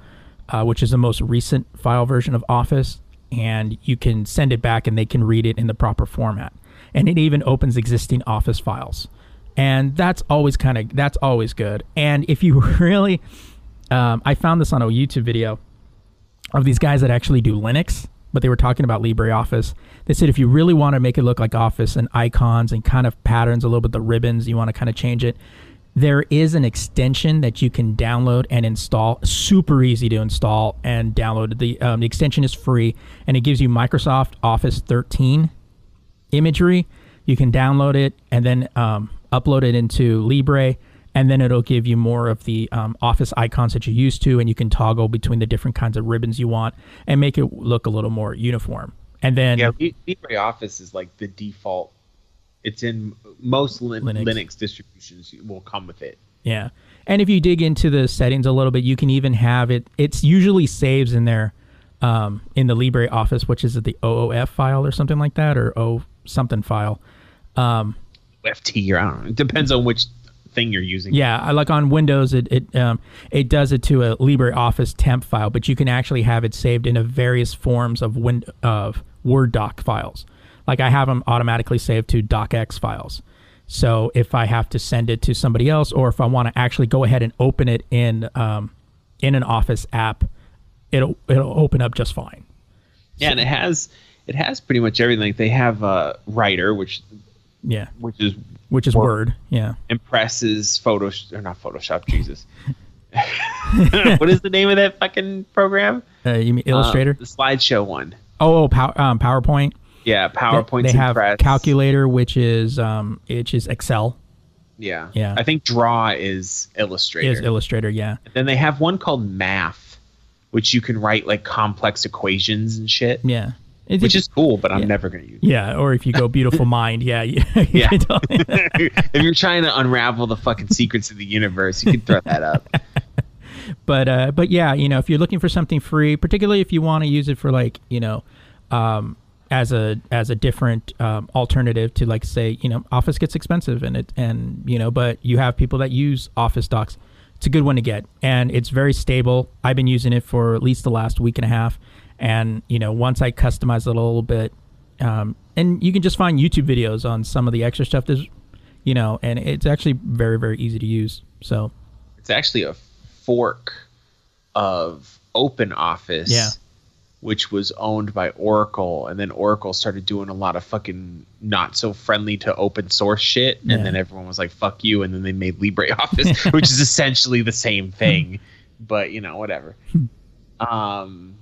uh, which is the most recent file version of Office, and you can send it back, and they can read it in the proper format, and it even opens existing Office files, and that's always kind of that's always good. And if you <laughs> really, um, I found this on a YouTube video of these guys that actually do Linux, but they were talking about LibreOffice. They said if you really want to make it look like Office and icons and kind of patterns, a little bit the ribbons, you want to kind of change it. There is an extension that you can download and install. Super easy to install and download. The um, the extension is free and it gives you Microsoft Office 13 imagery. You can download it and then um, upload it into Libre, and then it'll give you more of the um, Office icons that you're used to, and you can toggle between the different kinds of ribbons you want and make it look a little more uniform. And then Yeah, Li- LibreOffice is like the default. It's in most lin- Linux. Linux. distributions. Will come with it. Yeah. And if you dig into the settings a little bit, you can even have it. It's usually saves in there um, in the LibreOffice, which is the OOF file or something like that, or O something file. Um, FT or I don't know. It depends on which thing you're using. yeah, I like on Windows, it it um, it does it to a LibreOffice temp file, but you can actually have it saved into various forms of win- of Word doc files. Like I have them automatically saved to docx files. So if I have to send it to somebody else, or if I want to actually go ahead and open it in um, in an Office app, it'll it'll open up just fine. Yeah, and it has it has pretty much everything. They have uh, Writer, which Yeah, which is which is Word. Word. Yeah, Impress is Photoshop or not Photoshop. Jesus, <laughs> what is the name of that fucking program? uh, you mean Illustrator? Uh, the slideshow one. oh, oh pow- um, PowerPoint. Yeah, They- PowerPoint. They have Impress. Calculator, which is um, which is Excel. Yeah, Yeah. I think Draw is Illustrator. Is Illustrator? Yeah. then they have one called Math, which you can write like complex equations and shit, Yeah. It- which is cool. But I'm never gonna use. yeah, or if you go beautiful <laughs> mind, yeah, you- Yeah. <laughs> <laughs> if you're trying to unravel the fucking secrets of the universe, you can throw that up. but uh, but yeah, you know, if you're looking for something free, particularly if you want to use it for like you know, um, as a as a different um, alternative to like say you know, Office gets expensive and it and you know, but you have people that use Office docs it's a good one to get, and it's very stable. I've been using it for at least the last week and a half, and you know, once I customize it a little bit, um, and you can just find YouTube videos on some of the extra stuff. There's, you know, and it's actually very very easy to use. So It's actually a fork of Open Office. Yeah. Which was owned by Oracle, and then Oracle started doing a lot of fucking not so friendly to open source shit, and Yeah. then everyone was like, "Fuck you," and then they made LibreOffice, <laughs> which is essentially the same thing, but you know, whatever. <laughs> um,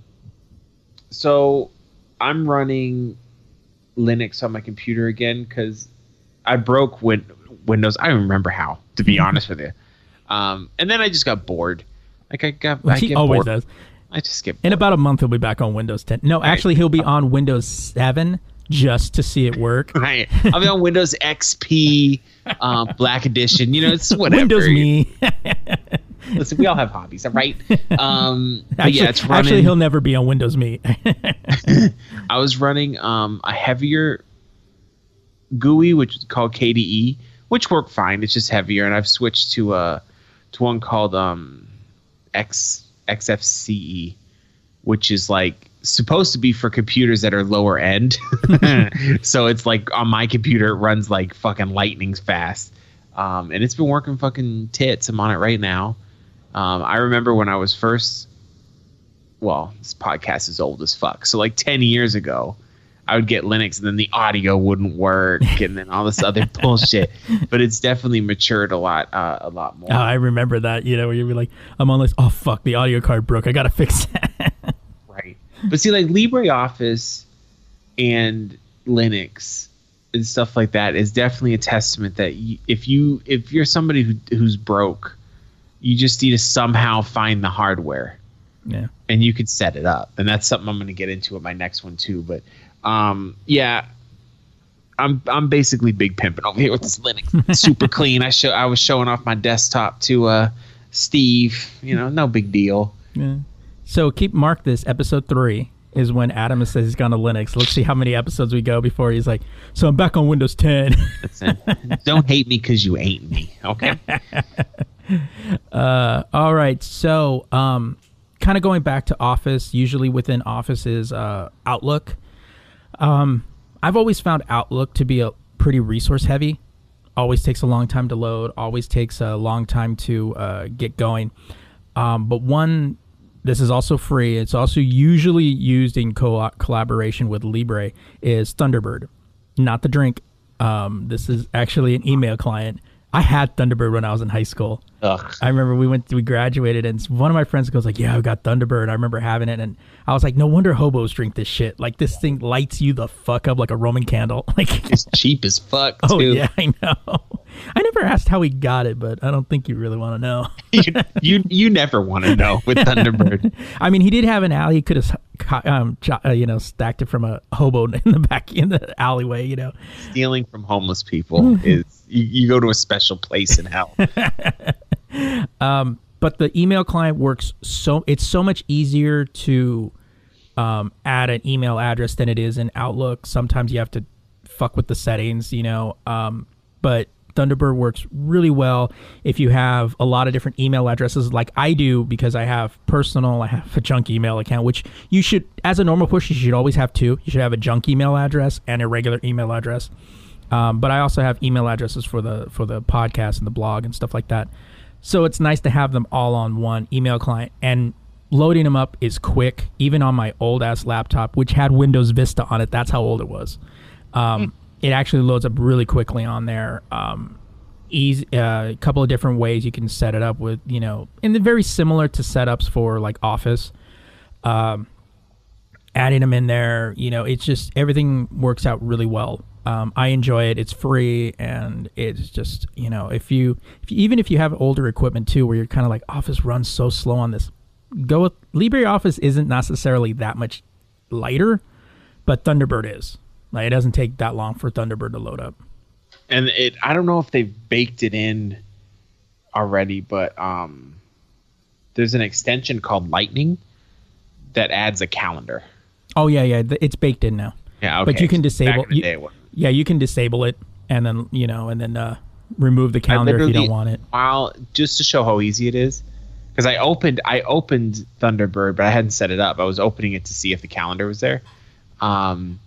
so I'm running Linux on my computer again because I broke win- Windows. I don't remember how, to be <laughs> honest with you. Um, and then I just got bored. Like I got, I he get always bored. does. I just get. In about a month, he'll be back on Windows 10. No, actually, he'll be on Windows 7 just to see it work. <laughs> Right. I'll be on Windows XP, um, Black Edition. You know, it's <laughs> whatever. Windows Me. <laughs> Listen, we all have hobbies, right? Um, actually, yeah, it's running. actually, he'll never be on Windows Me. I was running um, a heavier GUI, which is called KDE, which worked fine. It's just heavier, and I've switched to uh, to one called um, X XFCE, which is like supposed to be for computers that are lower end. <laughs> <laughs> so it's like on my computer, it runs like fucking lightning's fast, um, and it's been working fucking tits. I'm on it right now. Um, I remember when I was first well, this podcast is old as fuck. So like 10 years ago, I would get Linux and then the audio wouldn't work and then all this other <laughs> bullshit. But it's definitely matured a lot, uh, a lot more. Oh, I remember that. You know, where you'd be like, I'm on this. Oh, fuck, the audio card broke. I got to <laughs> fix that. Right. But see, like LibreOffice and Linux and stuff like that is definitely a testament that you, if you if you're somebody who, who's broke, you just need to somehow find the hardware. yeah. and you could set it up and that's something i'm going to get into with my next one too but um yeah i'm i'm basically big pimping over here with this linux super <laughs> clean i show i was showing off my desktop to uh steve you know no big deal Yeah. So keep mark this episode three is when Adam says he's gone to Linux. Let's see how many episodes we go before he's like, so I'm back on Windows 10. don't hate me because you ain't me okay <laughs> uh, All right. So, um, kind of going back to Office, usually within Office is uh, Outlook. Um, I've always found Outlook to be a pretty resource heavy. Always takes a long time to load. Always takes a long time to uh, get going. Um, but one, this is also free. It's also usually used in co- collaboration with Libre. Is Thunderbird, not the drink. Um, this is actually an email client. I had Thunderbird when I was in high school. Ugh. I remember we went, we graduated, and one of my friends goes like, "Yeah, I've got Thunderbird." I remember having it, and I was like, "No wonder hobos drink this shit. Like this thing lights you the fuck up like a Roman candle." <laughs> Like, it's cheap as fuck oh, too. oh yeah, I know. I never asked how he got it, but I don't think you really want to know. <laughs> you, you you never want to know with thunderbird <laughs> I mean, he did have an alley. He could have, um, uh, you know, stacked it from a hobo <laughs> in the back in the alleyway. You know, stealing from homeless people is you, you go to a special place in hell but the email client works so it's so much easier to um, add an email address than it is in Outlook. Sometimes you have to fuck with the settings, you know. Um, but Thunderbird works really well if you have a lot of different email addresses, like I do, because I have personal, I have a junk email account, which you should, as a normal push, you should always have two. You should have a junk email address and a regular email address. Um, but I also have email addresses for the for the podcast and the blog and stuff like that. So it's nice to have them all on one email client and loading them up is quick. Even on my old ass laptop, which had Windows Vista on it, that's how old it was. Um, It actually loads up really quickly on there. Um, easy, uh, a couple of different ways you can set it up with, you know, and very similar to setups for like Office. Um, adding them in there, you know, it's just everything works out really well. Um, I enjoy it. It's free, and it's just you know, if you, if you even if you have older equipment too, where you're kind of like Office runs so slow on this, go with LibreOffice. Isn't necessarily that much lighter, but Thunderbird is. Like it doesn't take that long for Thunderbird to load up. and it I don't know if they've baked it in already, but um, there's an extension called Lightning that adds a calendar. Oh yeah, yeah, it's baked in now. Yeah, okay. But you can disable. you- day, yeah, you can disable it, and then you know, and then uh, remove the calendar if you don't want it. While just to show how easy it is, because I opened I opened Thunderbird, but I hadn't set it up. I was opening it to see if the calendar was there. Um,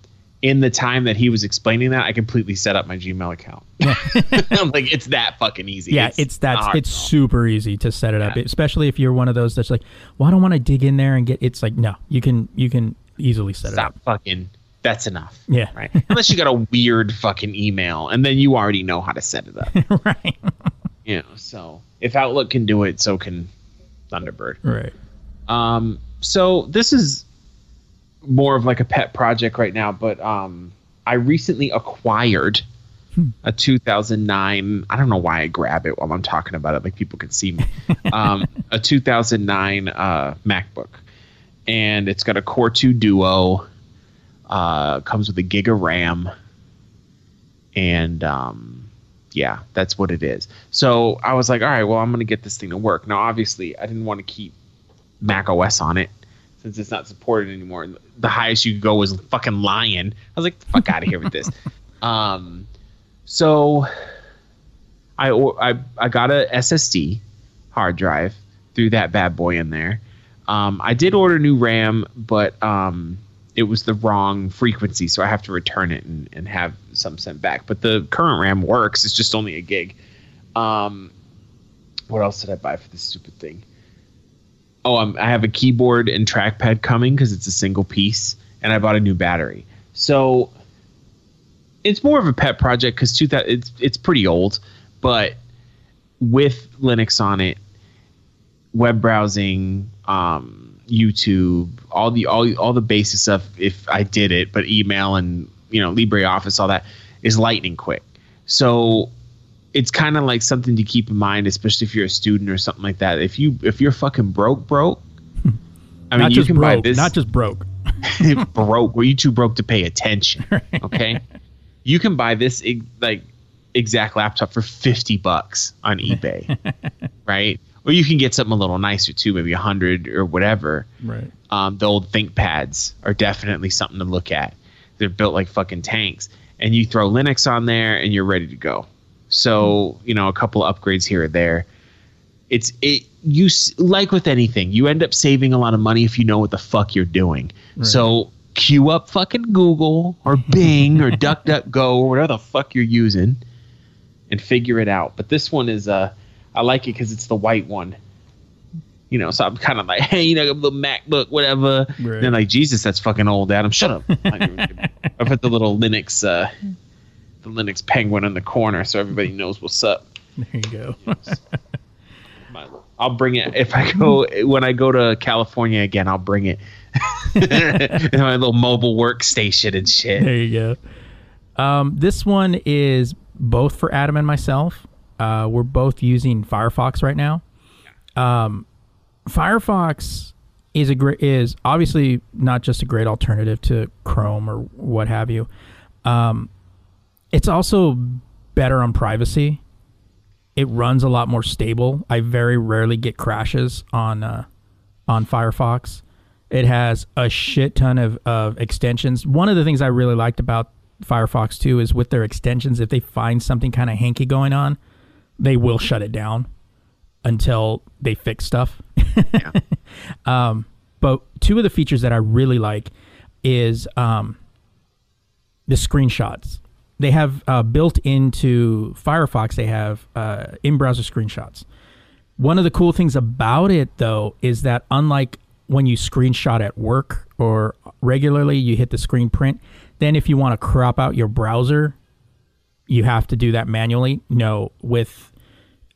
in the time that he was explaining that, I completely set up my Gmail account. <laughs> I'm like, it's that fucking easy. Yeah, it's, that's hard it's super easy to set it up, Yeah. especially if you're one of those that's like, well, I don't want to dig in there and get. It's like, no, you can you can easily set stop it up. Stop fucking. That's enough. Yeah. Right. Unless you got a weird fucking email, and then you already know how to set it up. <laughs> right. you know. So if Outlook can do it, so can Thunderbird. Right. Um, so this is more of like a pet project right now, but um, I recently acquired a 2009. I don't know why I grab it while I'm talking about it, like people can see me. <laughs> Um, a 2009 uh, MacBook, and it's got a Core 2 Duo. Uh, comes with a gig of RAM, and um, yeah, that's what it is. So I was like, all right, well, I'm gonna get this thing to work. Now, obviously, I didn't want to keep Mac OS on it since it's not supported anymore. The highest you could go was fucking Lion. I was like, fuck out of here with this. <laughs> Um, so I, I I got a SSD hard drive, threw that bad boy in there. Um, I did order new RAM, but um, it was the wrong frequency, so I have to return it and, and have some sent back. But the current RAM works; it's just only a gig. Um, what else did I buy for this stupid thing? Oh, um, I have a keyboard and trackpad coming because it's a single piece, and I bought a new battery. So it's more of a pet project because two thousand it's it's pretty old, but with Linux on it, web browsing, um, YouTube, all the all all the basic stuff. If I did it, but email and you know LibreOffice, all that is lightning quick. So it's kind of like something to keep in mind, especially if you're a student or something like that. If you if you're fucking broke, broke. I mean, not you just can buy broke. this Not just broke. <laughs> broke. Were you too broke to pay attention? <laughs> Okay, you can buy this like exact laptop for fifty bucks on eBay, <laughs> right? Or you can get something a little nicer too, maybe a hundred or whatever. Right. Um, the old ThinkPads are definitely something to look at. They're built like fucking tanks, and you throw Linux on there, and you're ready to go. So you know, a couple of upgrades here or there. It's it you like with anything, you end up saving a lot of money if you know what the fuck you're doing. So queue up fucking Google or <laughs> Bing or DuckDuckGo or whatever the fuck you're using, and figure it out. But this one is uh, I like it because it's the white one. You know, so I'm kind of like, <laughs> hey, you know, the MacBook, whatever. Right. Then like, Jesus, that's fucking old, Adam. Shut up. <laughs> I put the little Linux, uh, the Linux penguin in the corner so everybody <laughs> knows what's up. There you go. <laughs> I'll bring it if I go when I go to California again. I'll bring it. <laughs> In my little mobile workstation and shit. There you go. Um, this one is both for Adam and myself. Uh, we're both using Firefox right now. Um, Firefox is a great is obviously not just a great alternative to Chrome or what have you. Um, it's also better on privacy. It runs a lot more stable. I very rarely get crashes on uh, on Firefox. It has a shit ton of, of extensions. One of the things I really liked about Firefox too is with their extensions, if they find something kind of hanky going on, they will shut it down until they fix stuff. <laughs> um, but two of the features that I really like is um, the screenshots. They have uh, built into Firefox. They have uh, in-browser screenshots. One of the cool things about it, though, is that unlike when you screenshot at work or regularly, you hit the screen print. Then, if you want to crop out your browser, you have to do that manually. No, with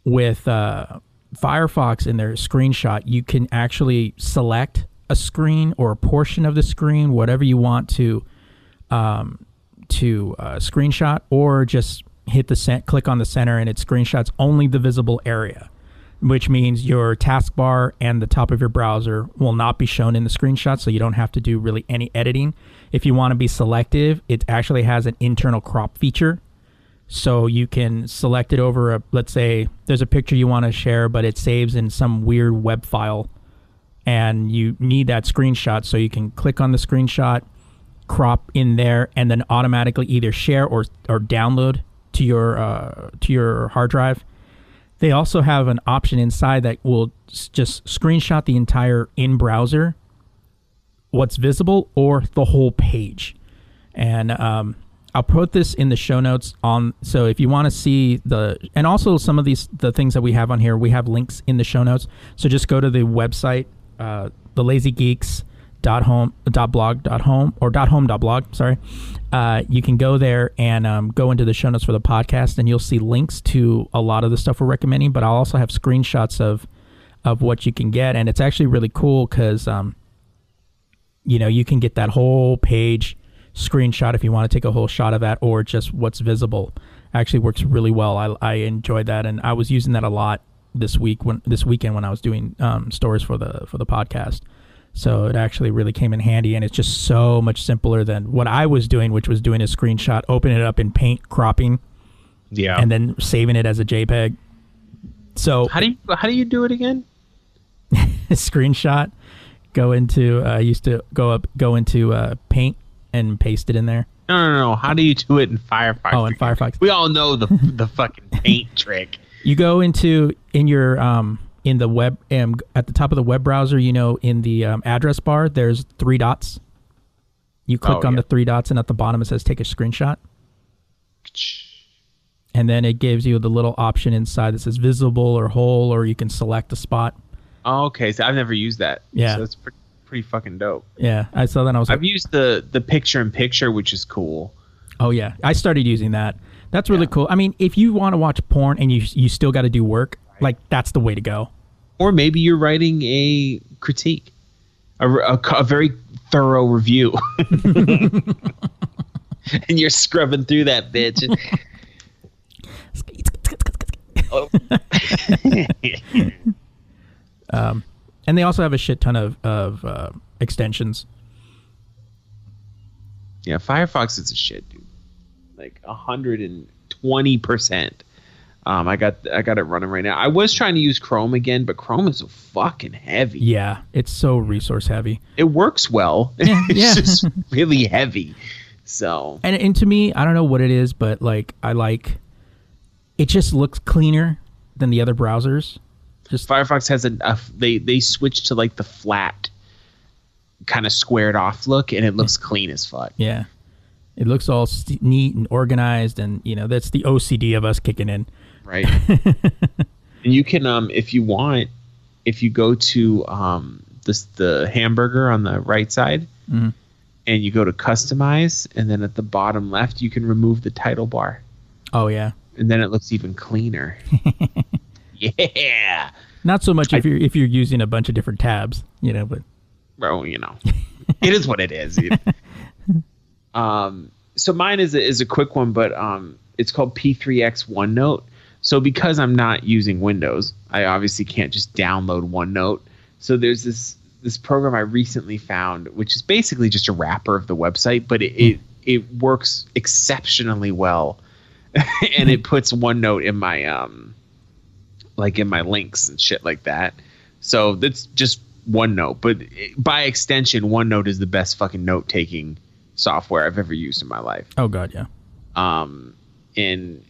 with uh, Firefox in their screenshot, you can actually select a screen or a portion of the screen, whatever you want to um, to uh, screenshot, or just hit the cent- click on the center and it screenshots only the visible area, which means your taskbar and the top of your browser will not be shown in the screenshot, so you don't have to do really any editing. If you want to be selective, it actually has an internal crop feature so you can select it over a let's say there's a picture you want to share but it saves in some weird web file and you need that screenshot so you can click on the screenshot crop in there and then automatically either share or or download to your uh, to your hard drive, they also have an option inside that will s- just screenshot the entire in browser, what's visible, or the whole page. And um, I'll put this in the show notes on. So if you want to see the and also some of these the things that we have on here, we have links in the show notes. So just go to the website, uh, the Lazy Geeks dot home dot blog dot home or dot home dot blog sorry. Uh, you can go there and um, go into the show notes for the podcast and you'll see links to a lot of the stuff we're recommending but i'll also have screenshots of of what you can get and it's actually really cool because um, you know you can get that whole page screenshot if you want to take a whole shot of that or just what's visible actually works really well. I, I enjoyed that and i was using that a lot this week when this weekend when i was doing um, stories for the for the podcast so it actually really came in handy and it's just so much simpler than what i was doing which was doing a screenshot opening it up in paint cropping Yeah. and then saving it as a jpeg so how do you how do you do it again? <laughs> screenshot go into uh, i used to go up go into uh, paint and paste it in there No, no, no. How do you do it in Firefox? Oh, in Firefox. We all know the the fucking paint <laughs> trick. You go into in your um in the web um, at the top of the web browser. You know, in the um, address bar, there's three dots. You click Oh, on yeah. the three dots, and at the bottom it says "Take a screenshot," and then it gives you the little option inside that says "Visible" or "Whole," or you can select a spot. Oh, okay, so I've never used that. Yeah. so it's pretty, pretty fucking dope. Yeah, I saw that. And I was I've used the the picture in picture, which is cool. "Oh yeah," I started using that. That's really Yeah. cool. I mean, if you want to watch porn and you you still got to do work, like that's the way to go. Or maybe you're writing a critique, a, a a very thorough review, <laughs> and you're scrubbing through that bitch. Oh. <laughs> And they also have a shit ton of of uh, extensions. yeah, Firefox is a shit, dude. Like hundred and twenty percent. Um, I got I got it running right now. I was trying to use Chrome again, but Chrome is so fucking heavy. Yeah, it's so resource heavy. It works well. <laughs> Yeah, it's yeah. just really heavy. So And and to me, I don't know what it is, but like I like it just looks cleaner than the other browsers. Just Firefox has a, a they they switched to like the flat kind of squared off look and it looks clean as fuck. yeah. It looks all st- neat and organized and you know, that's the OCD of us kicking in. Right. <laughs> and you can um if you want if you go to um this the hamburger on the right side Mhm. and you go to customize and then at the bottom left you can remove the title bar Oh yeah. and then it looks even cleaner. <laughs> yeah. Not so much if you're if you're using a bunch of different tabs, you know, but bro, you know, it is what it is. you know. <laughs> um, so mine is a, is a quick one, but um, it's called P3X OneNote. So because I'm not using Windows, I obviously can't just download OneNote. So there's this this program I recently found, which is basically just a wrapper of the website, but it it, it works exceptionally well, <laughs> and it puts OneNote in my um like in my links and shit like that. So that's just OneNote, but it- by extension, OneNote is the best fucking note taking software I've ever used in my life. oh god, yeah. Um, and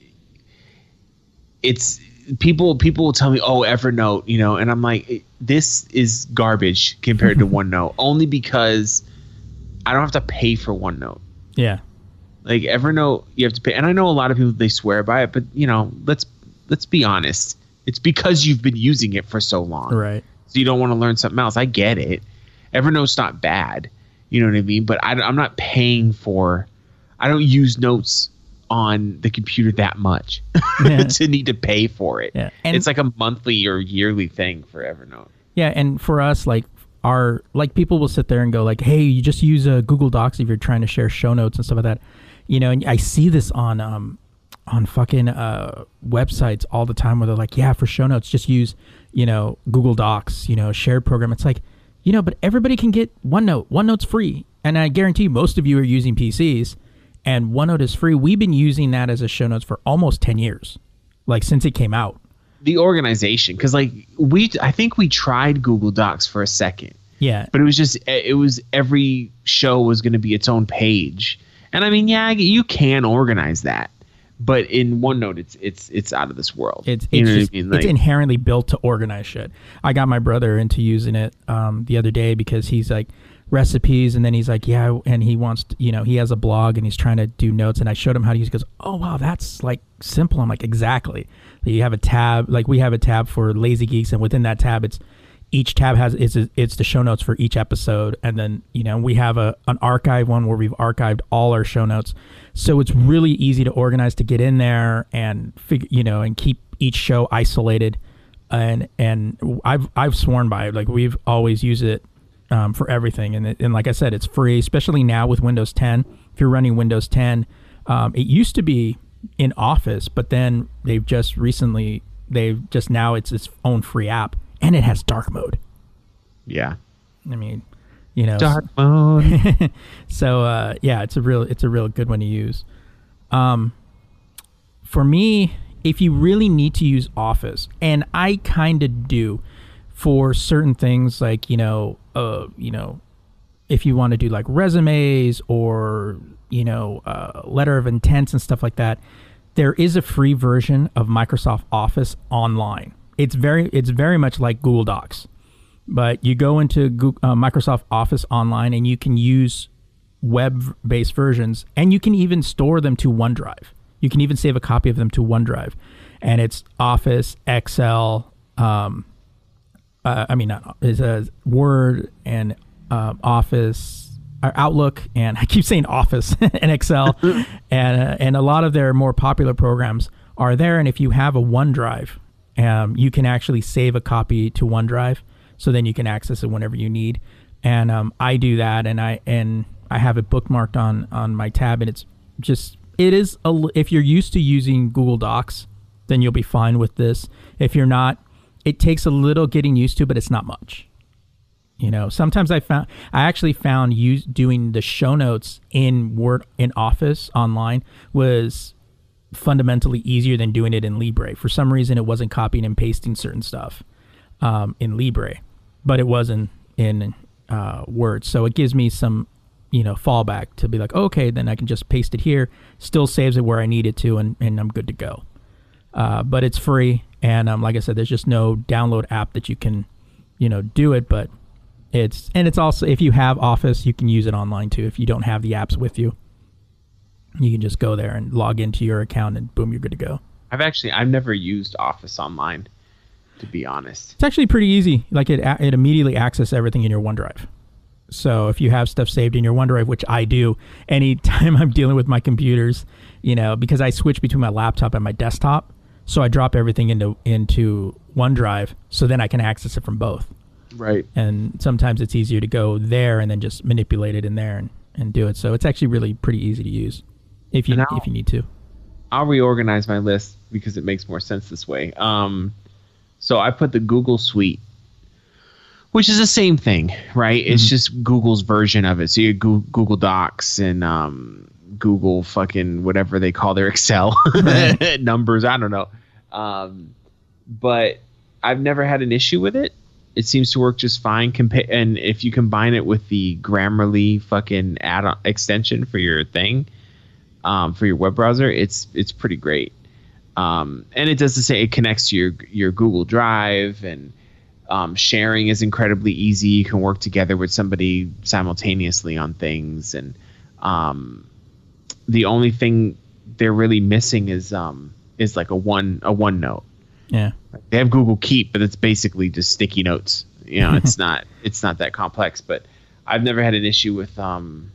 it's people people will tell me, "Oh, Evernote," you know, and I'm like, this is garbage compared to <laughs> OneNote, only because I don't have to pay for OneNote. Yeah. Like Evernote, you have to pay, and I know a lot of people they swear by it, but you know, let's let's be honest. It's because you've been using it for so long Right. so you don't want to learn something else. I get it. Evernote's not bad, you know what I mean. But I, am not paying for. I don't use notes on the computer that much <laughs> Yeah. to need to pay for it. Yeah. And- it's like a monthly or yearly thing for Evernote. Yeah, and for us, like our like people will sit there and go like, "Hey, you just use uh, Google Docs if you're trying to share show notes and stuff like that." You know, and I see this on um on fucking uh websites all the time where they're like, "Yeah, for show notes, just use you know Google Docs, you know, shared program." It's like, you know, but everybody can get OneNote. OneNote's free, and I guarantee most of you are using PCs, and OneNote is free. We've been using that as a show notes for almost ten years, like since it came out. The organization, because like we, I think we tried Google Docs for a second, Yeah, but it was just it was every show was going to be its own page, and I mean, yeah, you can organize that, but in OneNote, it's it's it's out of this world. It's You it's what I just, mean? it's inherently built to organize shit. I got my brother into using it um, the other day because he's like recipes, and then he's like, yeah, and he wants, to, you know, he has a blog and he's trying to do notes, and I showed him how to use. it. He goes, oh wow, that's like simple. I'm like, exactly. You have a tab, like we have a tab for Lazy Geeks, and within that tab, it's each tab has it's it's the show notes for each episode, and then you know we have a an archive one where we've archived all our show notes, so it's really easy to organize to get in there and figure you know and keep each show isolated, and and I've I've sworn by it. Like we've always used it um, for everything, and it, and like I said, it's free, especially now with Windows 10. If you're running Windows 10, um, it used to be in Office, but then they've just recently they've just now it's its own free app, and it has dark mode. yeah, I mean, you know, dark mode. <laughs> so uh, yeah, it's a real it's a real good one to use. Um, for me, if you really need to use Office, and I kind of do, for certain things like you know, uh, you know, if you want to do like resumes or you know, uh, letter of intents and stuff like that, there is a free version of Microsoft Office online. It's very it's very much like Google Docs but you go into Google, uh, Microsoft Office online and you can use web-based versions, and you can even store them to OneDrive. You can even save a copy of them to OneDrive, and it's Office, Excel. Um, uh, I mean, not is a Word and uh, Office, or Outlook, and <laughs> I keep saying Office <laughs> and Excel, <laughs> and uh, and a lot of their more popular programs are there. And if you have a OneDrive, um, you can actually save a copy to OneDrive, so then you can access it whenever you need. And um, I do that, and I and I have it bookmarked on on my tab, and it's just it is a if you're used to using Google Docs, then you'll be fine with this. If you're not, it takes a little getting used to, but it's not much. You know, sometimes I found I actually found use doing the show notes in Word in Office online was fundamentally easier than doing it in Libre. For some reason, it wasn't copying and pasting certain stuff um, in Libre, but it wasn't in uh, Word. So it gives me some, you know, fallback to be like, okay, then I can just paste it here, still saves it where I need it to, and, and I'm good to go. Uh, but it's free, and um, like I said, there's just no download app that you can, you know, do it. But it's and it's also if you have Office, you can use it online too. If you don't have the apps with you, you can just go there and log into your account, and boom, you're good to go. I've actually I've never used Office online, to be honest. It's actually pretty easy. Like it, it immediately accesses everything in your OneDrive. So if you have stuff saved in your OneDrive, which I do, anytime <laughs> I'm dealing with my computers, you know, because I switch between my laptop and my desktop, so I drop everything into into OneDrive, so then I can access it from both. Right. And sometimes it's easier to go there and then just manipulate it in there and, and do it. So it's actually really pretty easy to use if you if you need to. I'll reorganize my list because it makes more sense this way. Um, so I put the Google Suite, which is the same thing, right? It's just Google's version of it. So you have Google Docs and um, Google fucking whatever they call their <laughs> Excel <laughs> numbers. I don't know. Um, but I've never had an issue with it. It seems to work just fine. Compa- and if you combine it with the Grammarly fucking add extension for your thing, um, for your web browser, it's it's pretty great. Um, and it does the same. It connects to your your Google Drive, and um, sharing is incredibly easy. You can work together with somebody simultaneously on things, and um, the only thing they're really missing is um, is like a one a OneNote. Yeah. They have Google Keep, but it's basically just sticky notes. You know, it's <laughs> not it's not that complex. But I've never had an issue with um,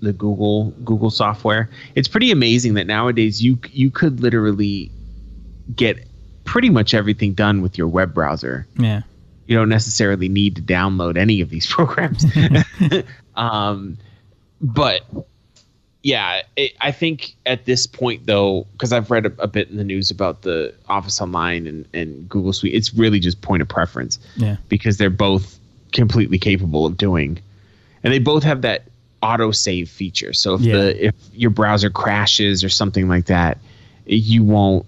the Google Google software. It's pretty amazing that nowadays you you could literally get pretty much everything done with your web browser. Yeah. You don't necessarily need to download any of these <laughs> programs. <laughs> um, but yeah, it, I think at this point though, because I've read a, a bit in the news about the Office Online and, and Google Suite, it's really just point of preference Yeah. because they're both completely capable of doing, and they both have that auto save feature. So if Yeah. the if your browser crashes or something like that, you won't.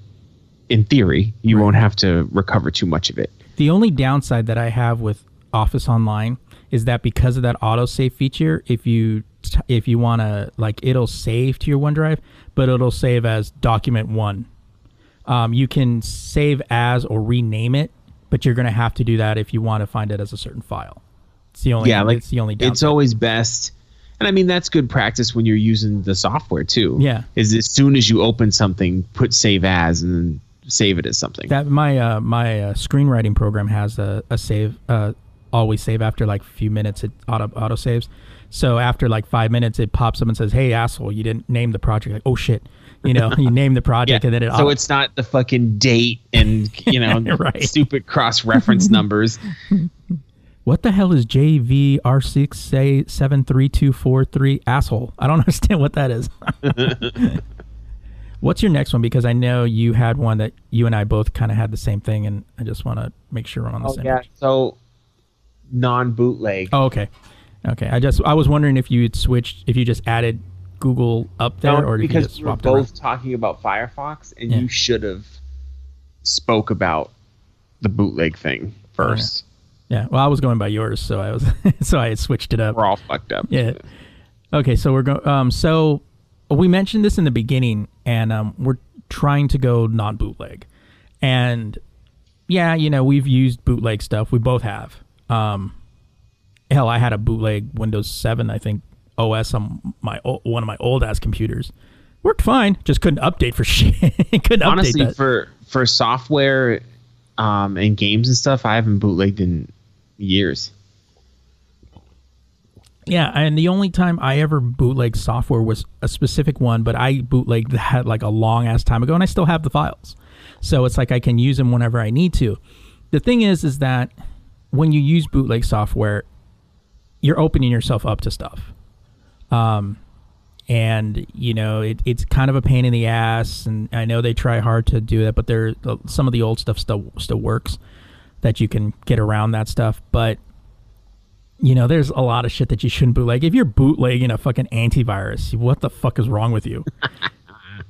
In theory, you won't have to recover too much of it. The only downside that I have with Office Online is that because of that autosave feature, if you t- if you want to like it'll save to your OneDrive, but it'll save as document one. Um, you can save as or rename it, but you're gonna have to do that if you want to find it as a certain file. It's the only yeah, like it's the only it's always best. And I mean that's good practice when you're using the software too. Yeah. Is as soon as you open something, put save as and then save it as something. that my uh, my uh, screenwriting program has a, a save uh, always save after like a few minutes it auto auto saves. So after like five minutes it pops up and says hey asshole you didn't name the project. Like oh shit. You know <laughs> you name the project and then it so auto- it's not the fucking date and <laughs> you know <laughs> Right. stupid cross reference numbers. what the hell is jvr6 say 73243 asshole. I don't understand what that is. What's your next one? Because i know you had one that you and i both kind of had the same thing and i just want to make sure we're on the oh, same page. So non bootleg. Oh, okay. Okay. I just I was wondering if you had switched if you just added Google up there or if you because we were both around. talking about Firefox, and Yeah. you should have spoke about the bootleg thing first. Yeah. Well, I was going by yours, so I was <laughs> so I had switched it up. We're all fucked up. Yeah. Okay, so we're going um so we mentioned this in the beginning and um we're trying to go non-bootleg. And yeah, you know, we've used bootleg stuff. We both have. Um hell, I had a bootleg Windows 7, I think OS on my one of my old ass computers. Worked fine, just couldn't update for <laughs> shit. couldn't Honestly, update that. for for software um, and games and stuff, I haven't bootlegged in years. Yeah, and the only time I ever bootlegged software was a specific one, but I bootlegged that like a long ass time ago, and I still have the files. So it's like I can use them whenever I need to. The thing is, is that when you use bootleg software, you're opening yourself up to stuff. Um, and you know it, it's kind of a pain in the ass, and I know they try hard to do that, but there some of the old stuff still still works that you can get around that stuff, but you know, there's a lot of shit that you shouldn't bootleg. If you're bootlegging a fucking antivirus, what the fuck is wrong with you? <laughs>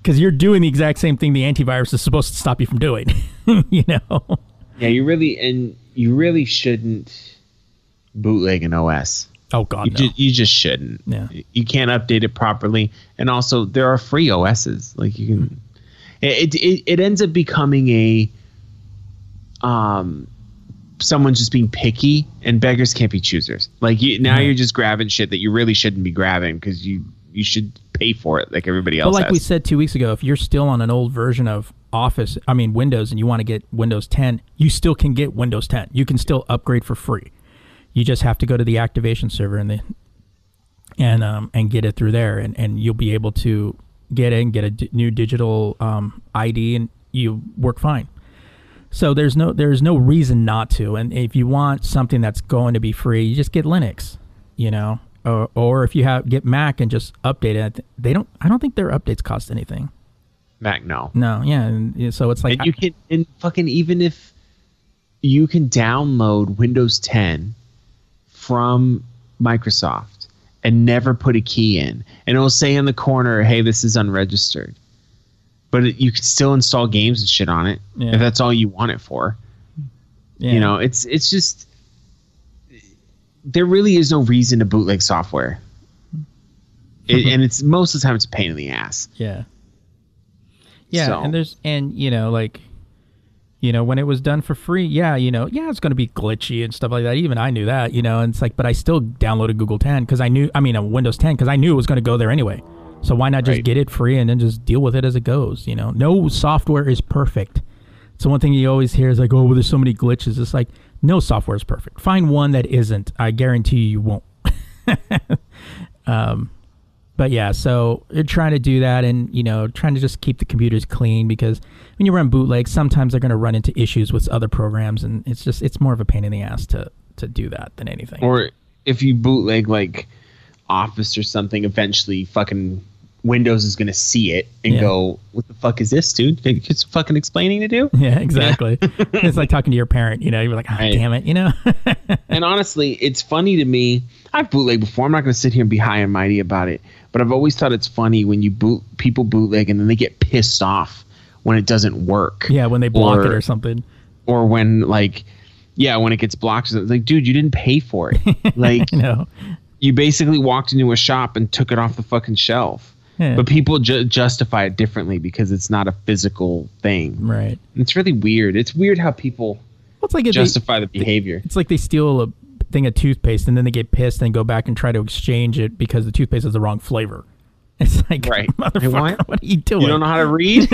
Because you're doing the exact same thing the antivirus is supposed to stop you from doing. <laughs> you know? Yeah, you really and you really shouldn't bootleg an OS. Oh God, You, no. ju- you just shouldn't. Yeah. You can't update it properly, and also there are free OSs. Like you can, it it, it ends up becoming a, um, someone just being picky, and beggars can't be choosers. Like you now, Yeah. you're just grabbing shit that you really shouldn't be grabbing because you you should pay for it like everybody else but like has. we said two weeks ago, if you're still on an old version of Office, I mean Windows, and you want to get Windows 10, you still can get Windows 10. You can still upgrade for free. You just have to go to the activation server and the and um and get it through there, and and you'll be able to get and get a d- new digital um, ID, and you work fine. So there's no there's no reason not to. And if you want something that's going to be free, you just get Linux, you know, or or if you have get Mac and just update it. They don't. I don't think their updates cost anything. Mac, no. No, yeah. And so it's like and you can and fucking even if you can download Windows 10 from Microsoft and never put a key in, and it'll say in the corner, "Hey, this is unregistered," but it, you can still install games and shit on it Yeah. if that's all you want it for. yeah. You know, it's it's just there really is no reason to bootleg software. It, <laughs> and it's most of the time it's a pain in the ass. Yeah. Yeah, So- and there's and you know like you know when it was done for free, yeah, you know, yeah, it's going to be glitchy and stuff like that. Even I knew that, you know, and it's like but I still downloaded Google 10 cuz I knew I mean a Windows 10 cuz I knew it was going to go there anyway. So why not just Right. get it free and then just deal with it as it goes, you know? No software is perfect. So one thing you always hear is like, "Oh, well, there's so many glitches." It's like no software is perfect. Find one that isn't. I guarantee you, you won't. <laughs> um, but yeah, so you're trying to do that, and you know, trying to just keep the computers clean because when you run bootlegs, sometimes they're going to run into issues with other programs, and it's just it's more of a pain in the ass to to do that than anything. or if you bootleg like Office or something, eventually fucking Windows is gonna see it and Yeah. go, "What the fuck is this, dude? It's fucking explaining to do." <laughs> yeah, exactly. <laughs> it's like talking to your parent. You know, you're like, "Ah, Right. damn it," you know. and honestly, it's funny to me. I've bootleg before. I'm not gonna sit here and be high and mighty about it, but I've always thought it's funny when you boot people bootleg and then they get pissed off when it doesn't work. yeah, when they block it Or- or something. or when like, yeah, when it gets blocked. It's like, dude, you didn't pay for it. <laughs> Like, You know. You basically walked into a shop and took it off the fucking shelf. Yeah. But people ju- justify it differently because it's not a physical thing. right. It's really weird. It's weird how people Well, it's like if they, justify the behavior. it's like they steal a thing of toothpaste and then they get pissed and go back and try to exchange it because the toothpaste is the wrong flavor. <laughs> It's like, Right. <laughs> motherfucker, Hey, what? <laughs> what are you doing? You don't know how to read?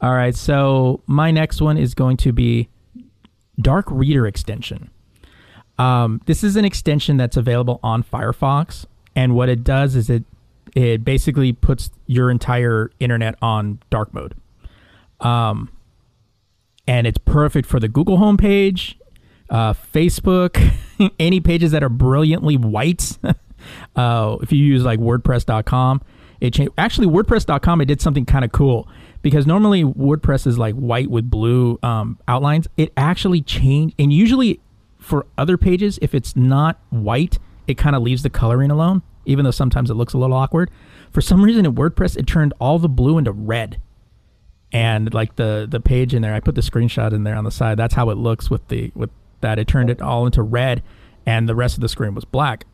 All right, so my next one is going to be Dark Reader extension. Um, this is an extension that's available on Firefox, and what it does is it it basically puts your entire internet on dark mode. Um, and it's perfect for the Google homepage, uh, Facebook, <laughs> any pages that are brilliantly white. <laughs> uh, if you use like WordPress.com, it changed. Actually, WordPress.com it did something kind of cool because normally WordPress is like white with blue um, outlines. It actually changed, and usually for other pages, if it's not white, it kind of leaves the coloring alone, even though sometimes it looks a little awkward. For some reason, in WordPress, it turned all the blue into red and like the the page in there i put the screenshot in there on the side that's how it looks with the with that it turned it all into red and the rest of the screen was black.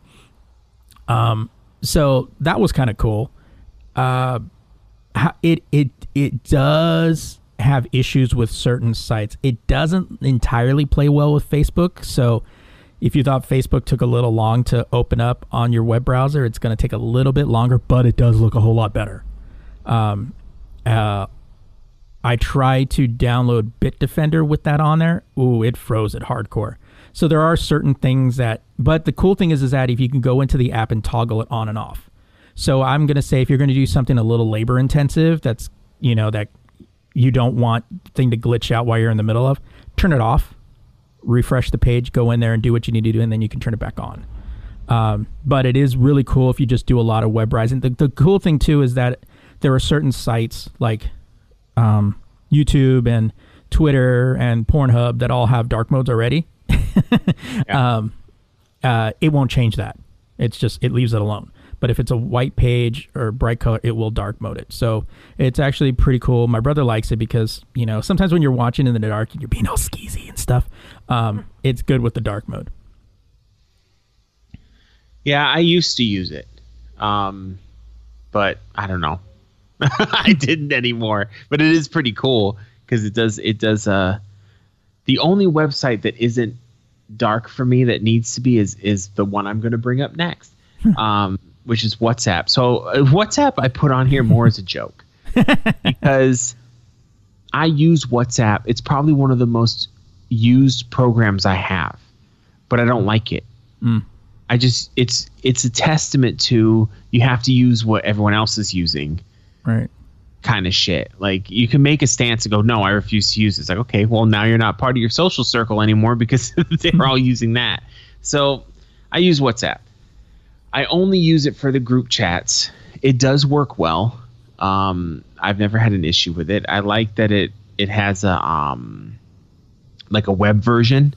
Um so that was kind of cool. Uh it it it does have issues with certain sites. It doesn't entirely play well with facebook so if you thought facebook took a little long to open up on your web browser it's going to take a little bit longer but it does look a whole lot better. Um uh I tried to download Bitdefender with that on there. Ooh, it froze it hardcore. So there are certain things that, but the cool thing is, is that if you can go into the app and toggle it on and off. So I'm gonna say if you're gonna do something a little labor intensive, that's you know that you don't want thing to glitch out while you're in the middle of, turn it off, refresh the page, go in there and do what you need to do, and then you can turn it back on. Um, but it is really cool if you just do a lot of web browsing. The, the cool thing too is that there are certain sites like um, YouTube and Twitter and Pornhub that all have dark modes already. <laughs> um, uh, it won't change that. It's just it leaves it alone. But if it's a white page or bright color, it will dark mode it. So it's actually pretty cool. My brother likes it because you know sometimes when you're watching in the dark and you're being all skeezy and stuff, um, it's good with the dark mode. Yeah, I used to use it. Um, but I don't know. <laughs> I didn't anymore. But it is pretty cool because it does it does uh the only website that isn't dark for me that needs to be is is the one I'm going to bring up next. um which is WhatsApp. So uh, WhatsApp I put on here more as a joke <laughs> because I use WhatsApp. It's probably one of the most used programs I have, but I don't like it. I just it's it's a testament to you have to use what everyone else is using Right. kind of shit. Like you can make a stance and go, no, I refuse to use this. Like, okay, well now you're not part of your social circle anymore because <laughs> they're all using that. So I use WhatsApp. I only use it for the group chats. It does work well. Um, I've never had an issue with it. I like that it it has a um like a web version,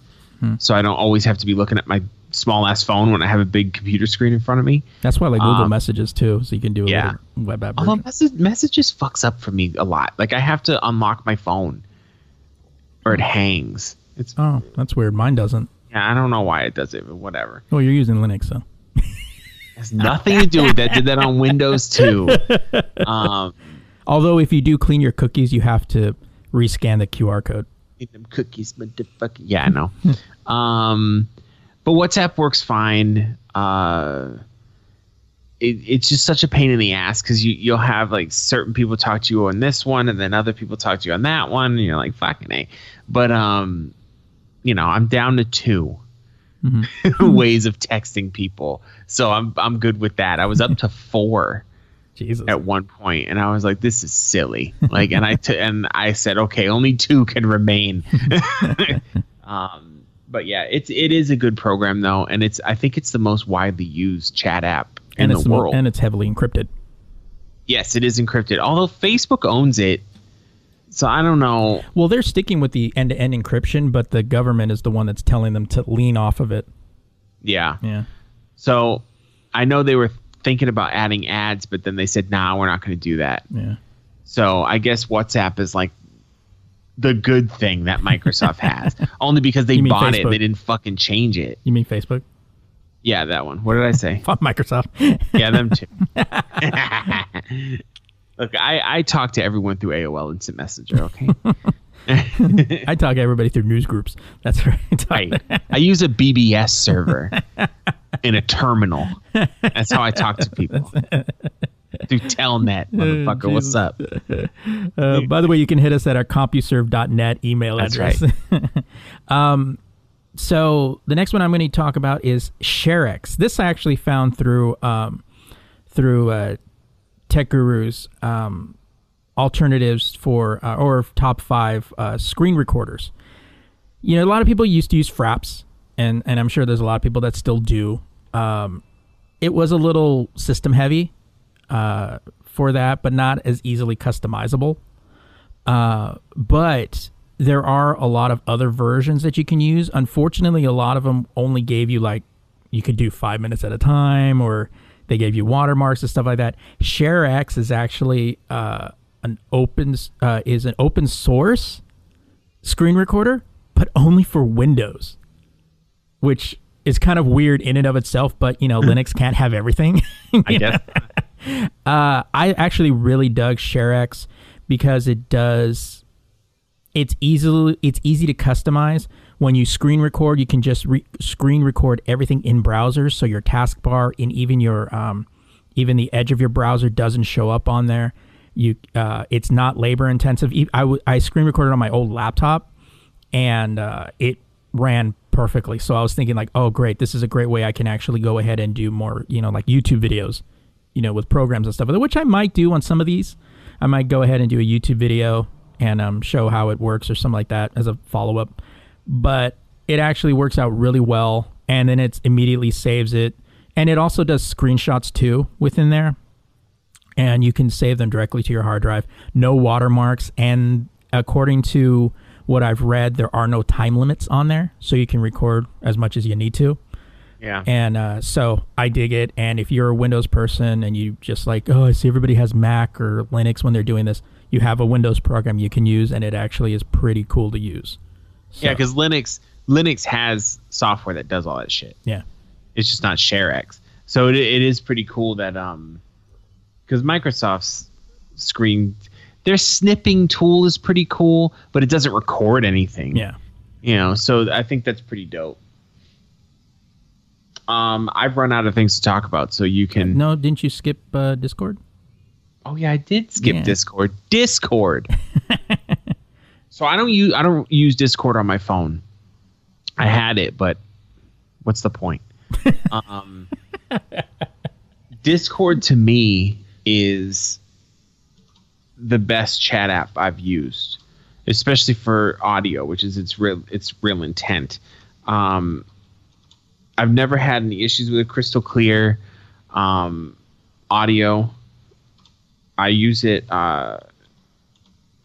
so I don't always have to be looking at my small ass phone when I have a big computer screen in front of me. That's why I like Google Um, Messages too, so you can do a yeah. web app. Although message, messages fucks up for me a lot. Like I have to unlock my phone, or it hangs. It's Oh, that's weird. Mine doesn't. yeah, I don't know why it does it, but whatever. Oh, you're using Linux, so. It has nothing to do with that. Did that on Windows too. <laughs> Um, Although if you do clean your cookies, you have to rescan the QR code. them cookies, motherfucker. Yeah, I know. <laughs> um, but WhatsApp works fine. Uh, it, it's just such a pain in the ass because you you'll have like certain people talk to you on this one, and then other people talk to you on that one, and you're like fucking a. But um, you know, I'm down to 2 <laughs> ways of texting people, so I'm I'm good with that. I was up to <laughs> four Jesus. at one point and I was like this is silly like and I t- and I said okay only two can remain <laughs> um but yeah it's it is a good program though and it's I think it's the most widely used chat app in and the it's the mo- world and it's heavily encrypted. yes it is encrypted although Facebook owns it so I don't know Well, they're sticking with the end-to-end encryption, but the government is the one that's telling them to lean off of it. yeah Yeah. so I know they were thinking about adding ads but then they said nah we're not going to do that Yeah. So I guess WhatsApp is like the good thing that Microsoft has, <laughs> only because they bought it. Facebook? They didn't fucking change it. You mean Facebook? Yeah, that one. What did I say? <laughs> Fuck Microsoft. yeah, them too. <laughs> Look, I, I talk to everyone through AOL Instant Messenger, okay? I talk to everybody through news groups. That's right. I, I use a BBS server in a terminal. That's how I talk to people. <laughs> Through Telnet, motherfucker. What's up? <laughs> Uh, by the way, you can hit us at our CompuServe.net email That's address. <laughs> um, so the next one I'm going to talk about is ShareX. This I actually found through um, through uh, Tech Guru's um, alternatives for uh, or top five uh, screen recorders. You know, a lot of people used to use Fraps, and and I'm sure there's a lot of people that still do. Um, it was a little system heavy uh, for that, but not as easily customizable. Uh, but there are a lot of other versions that you can use. Unfortunately, a lot of them only gave you like you could do five minutes at a time, or they gave you watermarks and stuff like that. ShareX is actually uh, an open uh, is an open source screen recorder, but only for Windows, which is kind of weird in and of itself. But you know, <laughs> Linux can't have everything. <laughs> I guess. Uh, I actually really dug ShareX because it does. It's easily it's easy to customize. When you screen record, you can just re- screen record everything in browsers, so your taskbar and even your um, even the edge of your browser doesn't show up on there. You, uh, it's not labor intensive. I, w- I screen recorded on my old laptop, and uh, it ran perfectly. So I was thinking like, oh great, this is a great way I can actually go ahead and do more, you know, like YouTube videos, you know, with programs and stuff, which I might do on some of these. I might go ahead and do a YouTube video and um, show how it works or something like that as a follow up. But it actually works out really well, and then it immediately saves it, and it also does screenshots too within there, and you can save them directly to your hard drive. No watermarks, and according to what I've read, there are no time limits on there, so you can record as much as you need to. Yeah. And uh, so I dig it. And if you're a Windows person and you just like, oh, I see everybody has Mac or Linux when they're doing this, you have a Windows program you can use, and it actually is pretty cool to use. So, Yeah, because Linux Linux has software that does all that shit. yeah, It's just not ShareX. So it, it is pretty cool that um, because Microsoft's screen, their snipping tool is pretty cool, but it doesn't record anything. yeah. You know, so I think that's pretty dope. Um, I've run out of things to talk about, so you can. No, didn't you skip uh, Discord? Oh yeah, I did skip Yeah. Discord. Discord. <laughs> so I don't use I don't use Discord on my phone. I had it, but what's the point? <laughs> um, Discord to me is the best chat app I've used, especially for audio, which is its real its real intent. Um, I've never had any issues with it. Crystal clear um, audio. I use it. Uh,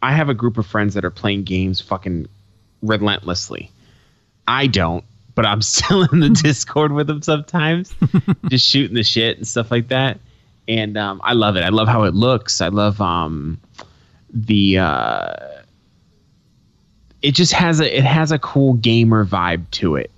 I have a group of friends that are playing games fucking relentlessly. I don't, but I'm <laughs> still in the <laughs> Discord with them sometimes, <laughs> just shooting the shit and stuff like that. And um, I love it. I love how it looks. I love um, the. Uh, it just has a it has a cool gamer vibe to it,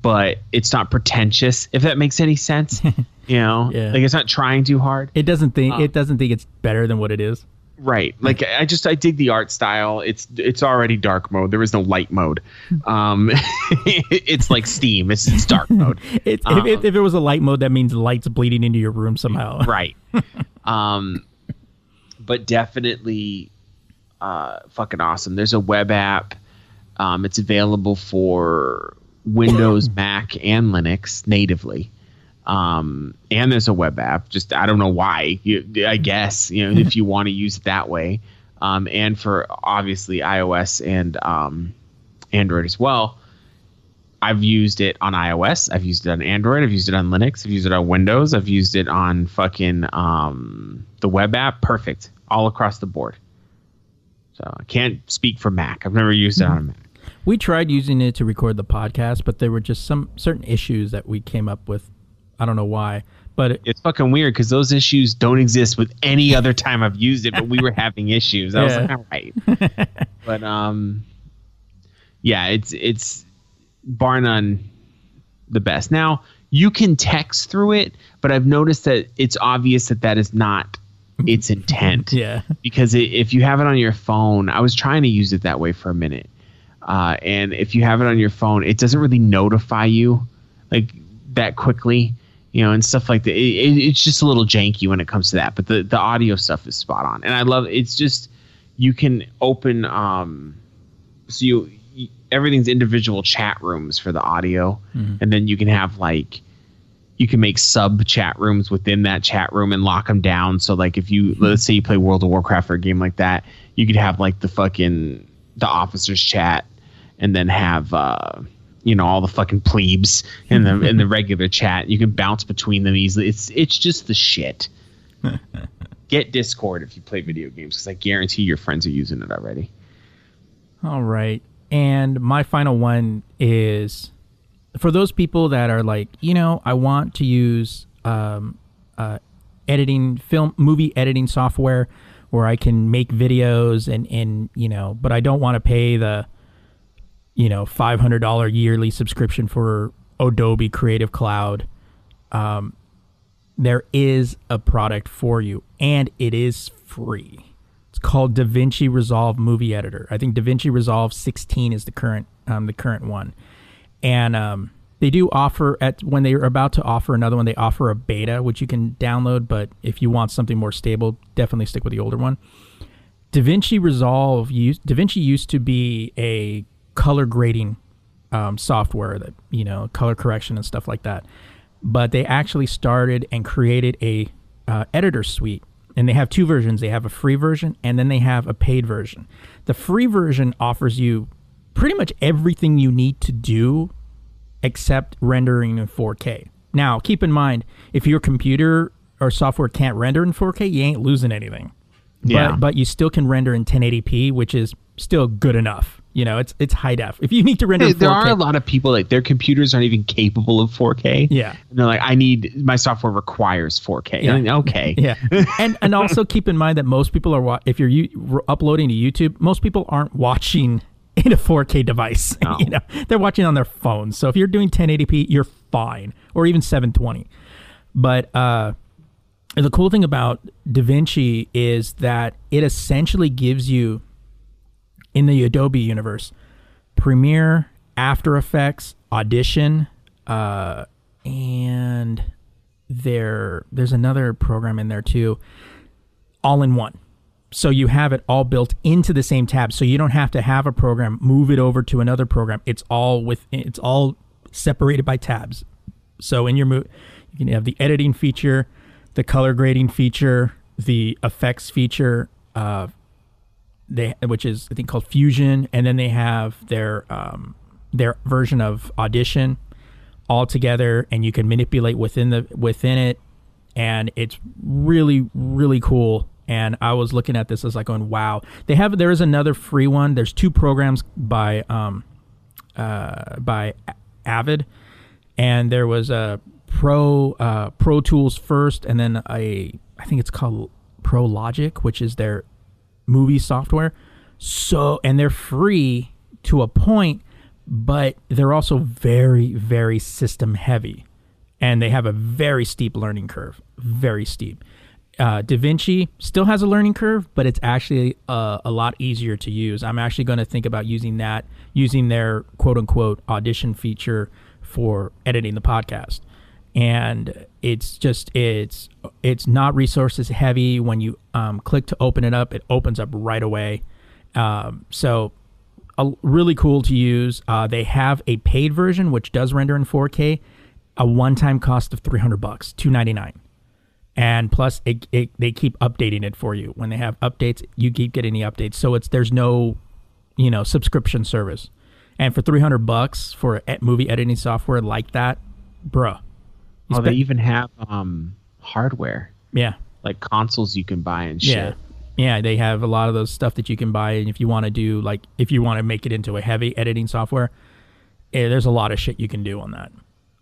but it's not pretentious. If that makes any sense, <laughs> you know, Yeah. like it's not trying too hard. It doesn't think Uh, it doesn't think it's better than what it is. Right. Like I just I dig the art style. It's it's already dark mode. There is no light mode. Um <laughs> it's like Steam. It's, it's dark <laughs> mode. It's, Um, if, if, if it was a light mode, that means lights bleeding into your room somehow. right. Um but definitely uh fucking awesome. There's a web app. Um it's available for Windows, Mac, and Linux natively. Um and there's a web app. Just I don't know why. You, I guess, you know, if you want to use it that way. Um and for obviously iOS and um Android as well. I've used it on iOS. I've used it on Android. I've used it on Linux. I've used it on Windows. I've used it on fucking um, the web app. Perfect, all across the board. So I can't speak for Mac. I've never used it on a Mac. We tried using it to record the podcast, but there were just some certain issues that we came up with. I don't know why, but it, It's fucking weird because those issues don't exist with any other time I've used it, but we were having issues. I was like, all right. but um, yeah, it's it's bar none the best. Now you can text through it, but I've noticed that it's obvious that that is not its <laughs> intent. Yeah. Because it, if you have it on your phone, I was trying to use it that way for a minute, uh, and if you have it on your phone, it doesn't really notify you like that quickly. You know, and stuff like that. It, it, it's just a little janky when it comes to that, but the the audio stuff is spot on, and I love. It's just you can open um, so you, you everything's individual chat rooms for the audio, and then you can have like you can make sub chat rooms within that chat room and lock them down. So like if you let's say you play World of Warcraft or a game like that, you could have like the fucking the officers chat and then have uh you know all the fucking plebes in the in the regular chat. You can bounce between them easily. It's it's just the shit. <laughs> Get Discord if you play video games because I guarantee your friends are using it already. All right. And my final one is for those people that are like, you know, I want to use um, uh, editing, film, movie editing software where I can make videos and, and, you know, but I don't want to pay the, you know, $500 yearly subscription for Adobe Creative Cloud. Um, there is a product for you and it is free. It's called DaVinci Resolve Movie Editor. I think DaVinci Resolve 16 is the current um, the current one, and um, they do offer at when they are about to offer another one. They offer a beta which you can download, but if you want something more stable, definitely stick with the older one. DaVinci Resolve DaVinci used to be a color grading um, software that you know color correction and stuff like that, but they actually started and created a uh, editor suite and they have two versions. They have a free version and then they have a paid version. The free version offers you pretty much everything you need to do except rendering in 4K. Now, keep in mind, if your computer or software can't render in 4K, you ain't losing anything. Yeah. But, but you still can render in 1080p, which is still good enough. You know, it's it's high def. If you need to render 4K, there are a lot of people like their computers aren't even capable of 4K. Yeah. And they're like, I need my software requires 4K. Yeah. Okay. <laughs> Yeah, and and also <laughs> keep in mind that most people are if you're u- uploading to YouTube, most people aren't watching in a 4K device. <laughs> No. you know, they're watching on their phones. So if you're doing 1080p, you're fine, or even 720. But uh, the cool thing about DaVinci is that it essentially gives you in the Adobe universe Premiere, After Effects, Audition, uh, and there there's another program in there too, all in one. So you have it all built into the same tab, so you don't have to have a program move it over to another program. It's all with it's all separated by tabs. So in your move, you can have the editing feature, the color grading feature, the effects feature, uh, they which is I think called Fusion, and then they have their um, their version of Audition all together, and you can manipulate within the within it, and it's really really cool. And I was looking at this, I was like going, wow. They have there is another free one. There's two programs by um, uh, by Avid, and there was a Pro uh, Pro Tools first, and then a I think it's called Pro Logic, which is their movie software. So and they're free to a point, but they're also very very system heavy, and they have a very steep learning curve, very steep. Uh, DaVinci still has a learning curve, but it's actually uh, a lot easier to use. I'm actually going to think about using that, using their quote unquote audition feature for editing the podcast. And it's just it's it's not resources heavy. When you um, click to open it up, it opens up right away. Um, so really cool to use. Uh, they have a paid version which does render in 4K, a one-time cost of 300 bucks, 299 and plus it, it, they keep updating it for you when they have updates you keep getting the updates so it's there's no you know subscription service and for 300 bucks for movie editing software like that bruh you Oh, they even have um, hardware, yeah. Like consoles you can buy and shit. yeah yeah they have a lot of those stuff that you can buy and if you want to do like if you want to make it into a heavy editing software eh, there's a lot of shit you can do on that.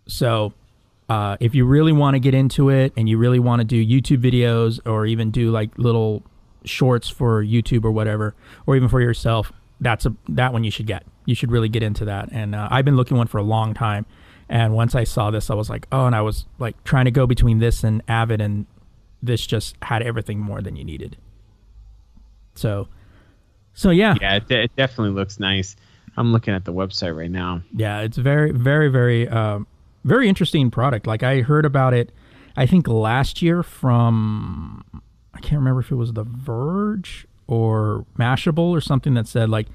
So uh, if you really want to get into it and you really want to do youtube videos or even do like little shorts for youtube or whatever or even for yourself that's a that one you should get. You should really get into that and uh, i've been looking one for a long time And once I saw this, I was like, oh, and I was like trying to go between this and Avid, and this just had everything more than you needed. So, so yeah, Yeah, it, it definitely looks nice. I'm looking at the website right now. yeah, it's very, very, very, um, very interesting product. Like I heard about it, I think last year from I can't remember if it was The Verge or Mashable or something that said like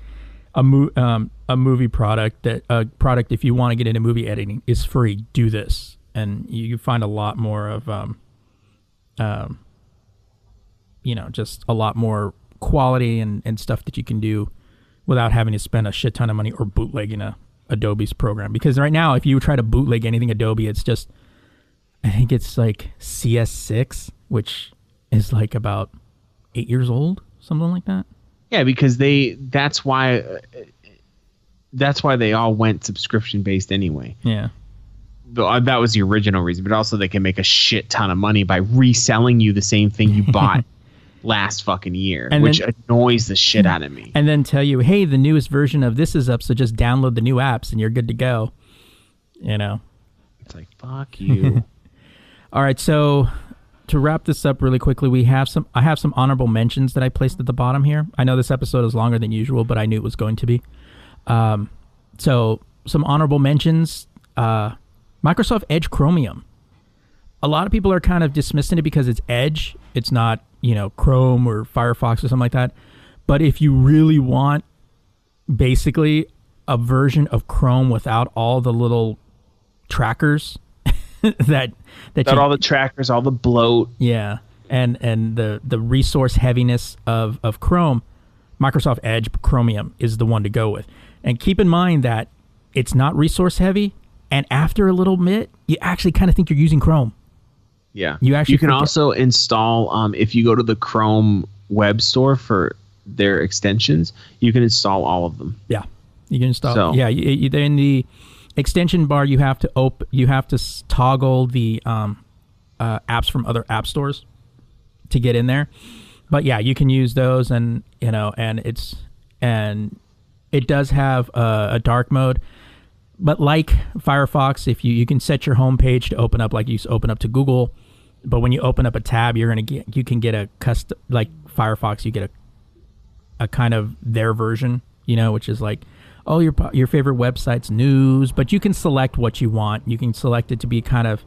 a mo- um, a movie product that a product if you want to get into movie editing is free. Do this, and you find a lot more of um, um, you know, just a lot more quality and, and stuff that you can do without having to spend a shit ton of money or bootlegging a Adobe's program. Because right now, if you try to bootleg anything Adobe, it's just I think it's like CS6, which is like about eight years old, something like that. Yeah, because they that's why uh, that's why they all went subscription based anyway. Yeah. Uh, That was the original reason, but also they can make a shit ton of money by reselling you the same thing you bought <laughs> last fucking year, And which then- annoys the shit out of me. And then tell you, hey, the newest version of this is up, so just download the new apps and you're good to go. You know. It's like fuck you. <laughs> All right, so to wrap this up really quickly, we have some. I have some honorable mentions that I placed at the bottom here. I know this episode is longer than usual, but I knew it was going to be. Um, so some honorable mentions: uh, Microsoft Edge Chromium. A lot of people are kind of dismissing it because it's Edge. It's not you know Chrome or Firefox or something like that. But if you really want, basically, a version of Chrome without all the little trackers <laughs> that that you, all the trackers, all the bloat. yeah, and and the the resource heaviness of of Chrome, Microsoft Edge Chromium is the one to go with. And keep in mind that it's not resource heavy, and after a little bit, you actually kind of think you're using Chrome. Yeah, You actually you can also install um, if you go to the Chrome web store for their extensions, you can install all of them. Yeah, you can install. So- Yeah, you, you, in the extension bar, you have to op- You have to toggle the um, uh, apps from other app stores to get in there. But yeah, you can use those, and you know, and it's and it does have a, dark mode. But like Firefox, if you you can set your home page to open up like you open up to Google, but when you open up a tab, you're gonna get you can get a custom like Firefox, you get a a kind of their version, you know, which is like, oh, your your favorite website's news, but you can select what you want. You can select it to be kind of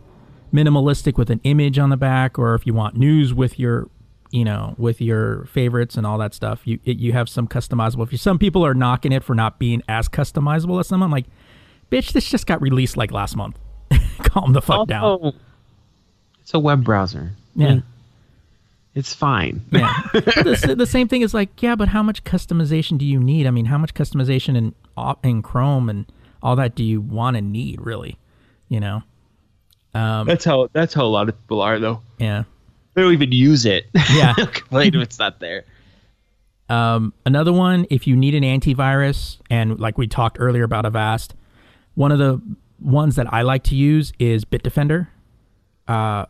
minimalistic with an image on the back, or if you want news with your, you know, with your favorites and all that stuff. You it, you have some customizable. If you, some people are knocking it for not being as customizable as some, I'm like, bitch, this just got released like last month. <laughs> Calm the fuck down. It's a web browser. Yeah. It's fine. <laughs> Yeah. the, the same thing is like, yeah, but how much customization do you need? I mean, how much customization in in Chrome and all that do you want and need, really? You know? Um, That's how that's how a lot of people are though. yeah. They don't even use it. Yeah. <laughs> Complain if it's not there. Um, another one, if you need an antivirus, and like we talked earlier about Avast, one of the ones that I like to use is Bitdefender. Uh,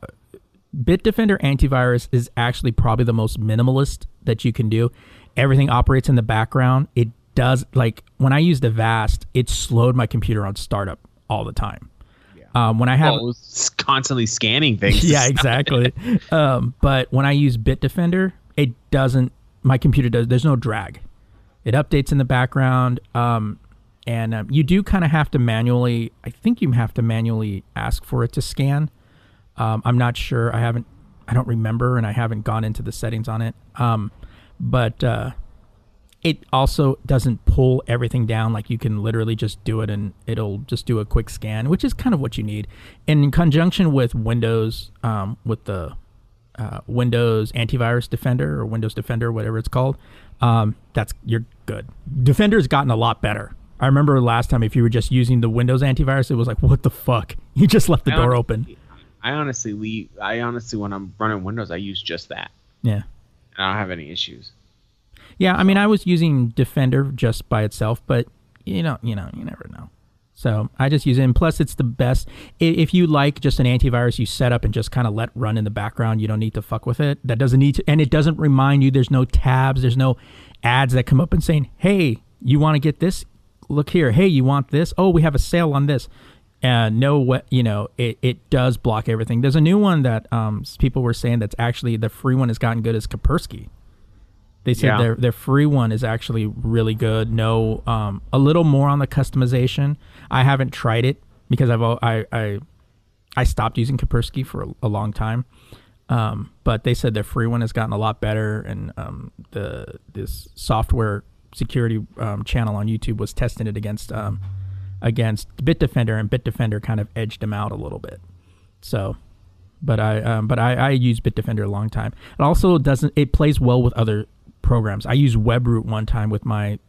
Bitdefender antivirus is actually probably the most minimalist that you can do. Everything operates in the background. It does like when I used Avast, it slowed my computer on startup all the time. Um, when I have Well, it's <laughs> constantly scanning things. yeah, exactly. <laughs> um, but when I use Bitdefender, it doesn't. My computer does. There's no drag. It updates in the background, um, and um, you do kind of have to manually. I think you have to manually ask for it to scan. Um, I'm not sure. I haven't. I don't remember, and I haven't gone into the settings on it. Um, but uh, it also doesn't pull everything down like you can literally just do it and it'll just do a quick scan which is kind of what you need. And in conjunction with windows um, with the uh, windows antivirus defender or windows defender whatever it's called um, that's you're good. Defender's gotten a lot better. I remember last time if you were just using the windows antivirus it was like what the fuck? <laughs> You just left the I door honestly- open. I honestly leave. I honestly, when I'm running Windows, I use just that, yeah. And I don't have any issues. Yeah, I mean, I was using Defender just by itself, but you know, you know, you never know. So I just use it. And plus, it's the best. If you like just an antivirus, you set up and just kind of let run in the background. You don't need to fuck with it. That doesn't need to, and it doesn't remind you. There's no tabs. There's no ads that come up and saying, "Hey, you want to get this? Look here. Hey, you want this? Oh, we have a sale on this." and no what you know it, it does block everything there's a new one that um people were saying that's actually the free one has gotten good as kaspersky they said Yeah. their their free one is actually really good no um a little more on the customization i haven't tried it because i've i i i stopped using kaspersky for a, a long time um but they said their free one has gotten a lot better and um the this software security um, channel on youtube was testing it against um against Bitdefender, and Bitdefender kind of edged them out a little bit. So, but I um, but I, I use Bitdefender a long time. It also doesn't it plays well with other programs. I used WebRoot one time with my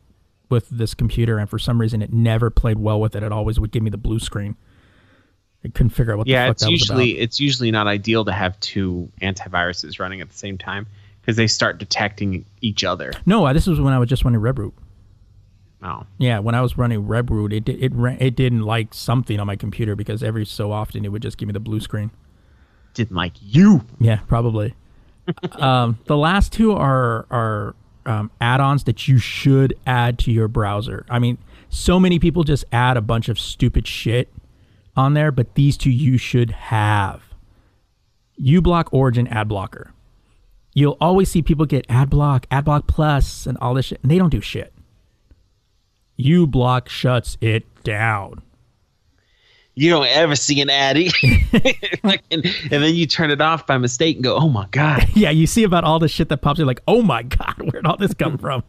with this computer, and for some reason it never played well with it. It always would give me the blue screen. I couldn't figure out what yeah, the fuck it's usually it's usually not ideal to have two antiviruses running at the same time because they start detecting each other. No, uh, this was when I was just running WebRoot. Oh, Yeah, when I was running WebRoot, it it ran, it didn't like something on my computer because every so often it would just give me the blue screen. didn't like you. Yeah, probably. Um, the last two are are um, add-ons that you should add to your browser. I mean, so many people just add a bunch of stupid shit on there, but these two you should have. uBlock Origin Ad Blocker. You'll always see people get AdBlock, AdBlock Plus, and all this shit, and they don't do shit. uBlock shuts it down. You don't ever see an Like, <laughs> <laughs> and, and then you turn it off by mistake and go, "Oh my god!" <laughs> yeah, you see about all the shit that pops. You're like, oh my god, where'd all this come from?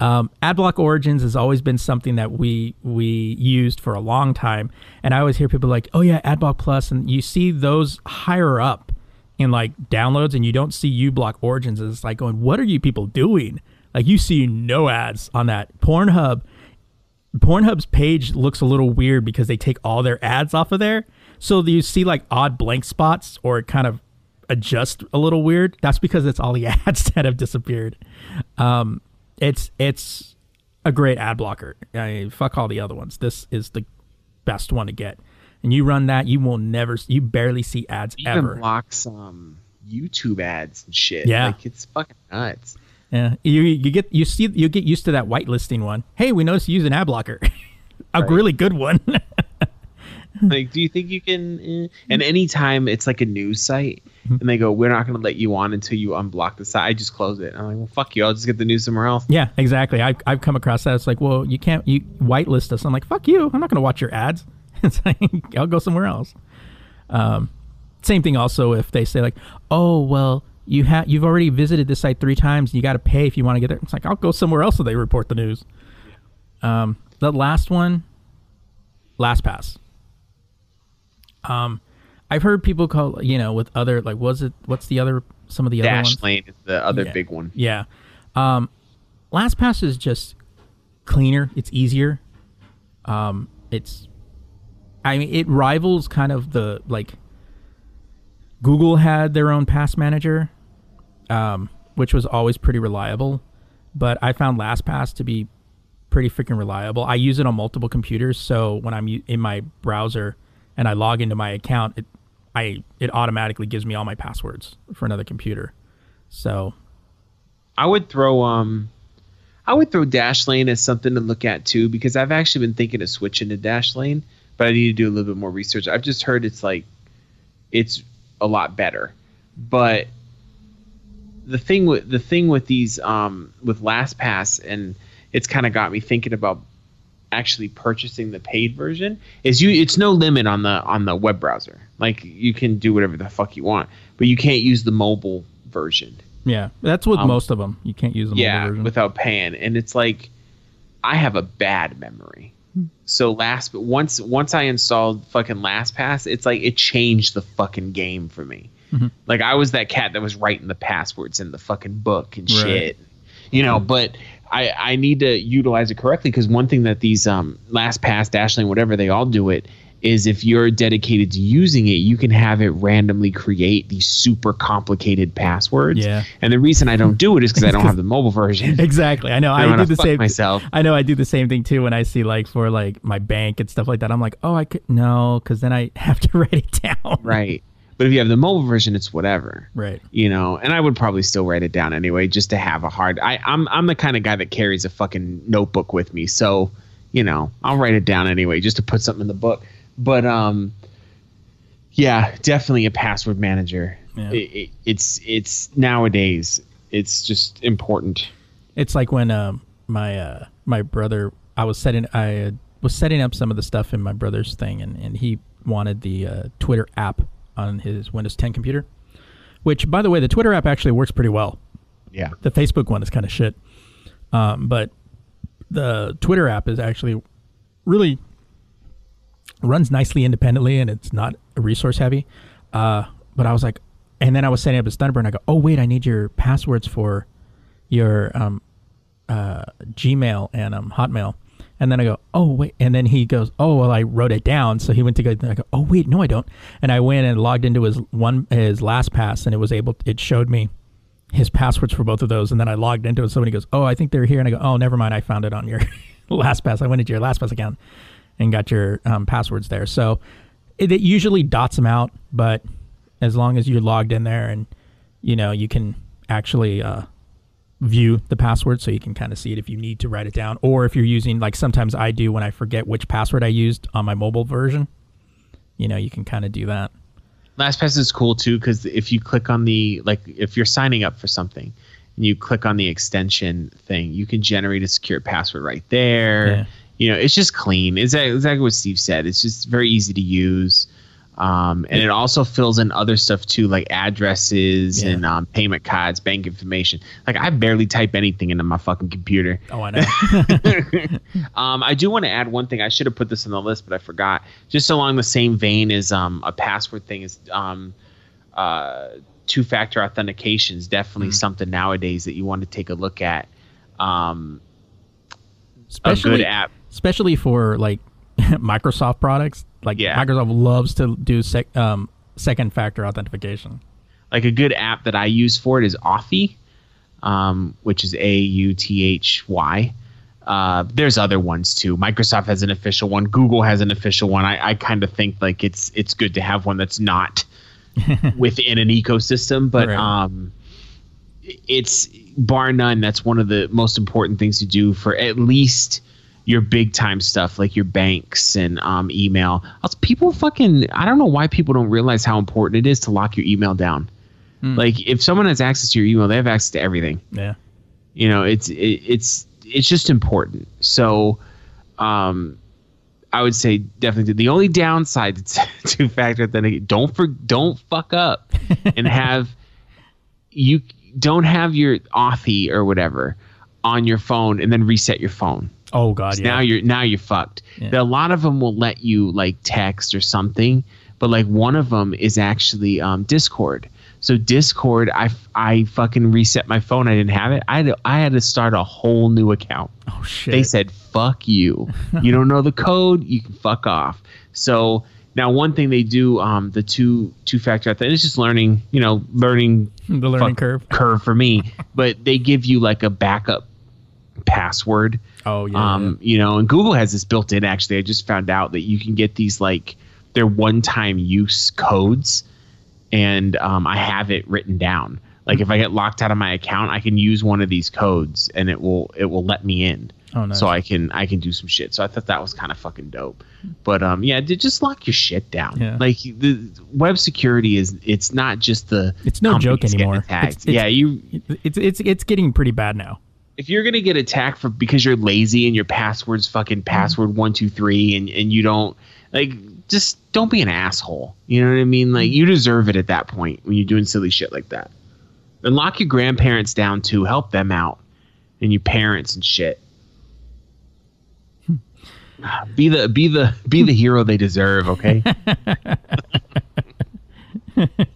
Um, AdBlock Origins has always been something that we we used for a long time, and I always hear people like, oh yeah, AdBlock Plus. Plus, and you see those higher up in like downloads, and you don't see uBlock Origins. And it's like going, what are you people doing? Like you see no ads on that Pornhub. Pornhub's page looks a little weird because they take all their ads off of there. So you see like odd blank spots or it kind of adjust a little weird. That's because it's all the <laughs> ads that have disappeared. Um, it's it's a great ad blocker. I fuck all the other ones. This is the best one to get. And you run that, you will never, you barely see ads even ever. blocks um YouTube ads and shit. Yeah. like it's fucking nuts. Yeah, you you get you see you get used to that whitelisting one. Hey, we noticed you use an ad blocker, <laughs> a Right. really good one. <laughs> like, do you think you can? Eh? And anytime it's like a news site, Mm-hmm. and they go, "We're not going to let you on until you unblock the site," I just close it. I'm like, "Well, fuck you. I'll just get the news somewhere else." Yeah, exactly. I've, I've come across that. It's like, well, you can't you whitelist us. I'm like, fuck you. I'm not going to watch your ads. <laughs> It's like, I'll go somewhere else. Um, same thing also if they say like, oh well, you have you've already visited this site three times. You got to pay if you want to get there. It's like I'll go somewhere else if they report the news. Um, the last one, LastPass. Um, I've heard people call you know with other like was it what's the other some of the other ones? Dashlane is the other Yeah. big one. Yeah. Um, LastPass is just cleaner. It's easier. Um, it's, I mean, it rivals kind of the like. Google had their own pass manager, um, which was always pretty reliable, but I found LastPass to be pretty freaking reliable. I use it on multiple computers, so when I'm in my browser and I log into my account, it, I it automatically gives me all my passwords for another computer. So I would throw um I would throw Dashlane as something to look at too because I've actually been thinking of switching to Dashlane, but I need to do a little bit more research. I've just heard it's like it's a lot better. But the thing with the thing with these um with LastPass and it's kind of got me thinking about actually purchasing the paid version is you it's no limit on the on the web browser. Like you can do whatever the fuck you want, but you can't use the mobile version Yeah, that's with Um, most of them. You can't use the yeah version. without paying and it's like i have a bad memory so last once once i installed fucking lastpass it's like it changed the fucking game for me Mhm. like i was that cat that was writing the passwords in the fucking book and Right. shit you know but i i need to utilize it correctly because one thing that these um lastpass dashlane whatever they all do it is if you're dedicated to using it, you can have it randomly create these super complicated passwords. Yeah. And the reason I don't do it is because I don't <laughs> have the mobile version. exactly. I know. I I, do the same. myself. I know. I do the same thing too when I see like for like my bank and stuff like that. I'm like, oh, I could no, because then I <laughs> have to write it down. Right. But if you have the mobile version, it's whatever. Right. You know, and I would probably still write it down anyway, just to have a hard. I, I'm I'm the kind of guy that carries a fucking notebook with me, so you know I'll write it down anyway, just to put something in the book. but um, yeah, definitely a password manager. Yeah. It, it, it's it's nowadays it's just important. It's like when um, my uh, my brother, I was setting, I uh, was setting up some of the stuff in my brother's thing, and, and he wanted the uh, Twitter app on his Windows 10 computer. Which, by the way, the Twitter app actually works pretty well. Yeah. The Facebook one is kind of shit, um, but the Twitter app is actually really runs nicely independently, and it's not resource heavy. Uh, but I was like, and then I was setting up his Thunderbird, and I go, oh wait, I need your passwords for your um, uh, Gmail and um, Hotmail. And then I go, oh wait, and then he goes, oh well, I wrote it down. So he went to go. I go, oh wait, no, I don't. And I went and logged into his one his LastPass, and it was able. It showed me his passwords for both of those. And then I logged into it. So when he goes, oh, I think they're here, and I go, oh, never mind, I found it on your <laughs> LastPass. I went into your LastPass account and got your um, passwords there. So it, it usually dots them out, but as long as you're logged in there and you know you can actually uh, view the password so you can kind of see it if you need to write it down or if you're using like sometimes i do when i forget which password i used on my mobile version you know you can kind of do that LastPass is cool too because if you click on the like if you're signing up for something and you click on the extension thing, you can generate a secure password right there. Yeah. You know, it's just clean. It's exactly what Steve said. It's just very easy to use. Um, and it also fills in other stuff too, like addresses Yeah. and um, payment cards, bank information. Like I barely type anything into my fucking computer. oh i know <laughs> Um, I do want to add one thing. I should have put this on the list, but I forgot. Just along the same vein as um, a password thing is um, uh, two-factor authentication is definitely something nowadays that you want to take a look at. Um, a especially good app. especially for like <laughs> microsoft products like Yeah. microsoft loves to do sec- um, second factor authentication Like a good app that I use for it is Authy, um, which is A U T H Y. Uh, there's other ones too. Microsoft has an official one. Google has an official one. I, I kind of think like it's it's good to have one that's not <laughs> within an ecosystem, but Right. um, it's bar none. That's one of the most important things to do for at least your big time stuff like your banks and um, email. Also, People fucking I don't know why people don't realize how important it is to lock your email down. Like if someone has access to your email, they have access to everything. Yeah. You know it's it, it's it's just important. So um i would say definitely the only downside <laughs> to factor authentication don't for don't fuck up <laughs> and have you don't have your authy or whatever on your phone and then reset your phone oh god yeah now you're now you're fucked. Yeah. A lot of them will let you like text or something, but like one of them is actually um, Discord. So Discord, I I fucking reset my phone. I didn't have it. I had to, I had to start a whole new account. oh shit They said fuck you. <laughs> You don't know the code. You can fuck off. So now one thing they do, um, the two two factor authentication, it's just learning. You know, learning <laughs> the learning curve curve for me. but they give you like a backup password oh yeah, um, you know, and Google has this built in. Actually, I just found out that you can get these like they're one-time use codes, and um, I have it written down. Like if I get locked out of my account, I can use one of these codes, and it will it will let me in. Oh, nice. So I can I can do some shit. So I thought that was kind of fucking dope. But um, yeah, d- just lock your shit down. Yeah. Like the web security is it's not just the It's no joke anymore. It's- it's- yeah, you it's it's it's getting pretty bad now if you're gonna get attacked for because you're lazy and your password's fucking mm-hmm. password one two three and and you don't like just don't be an asshole. You know what I mean? Like mm-hmm. you deserve it at that point when you're doing silly shit like that. And lock your grandparents down too. Help them out and your parents and shit. Hmm. Be the be the be the <laughs> hero they deserve. Okay. <laughs>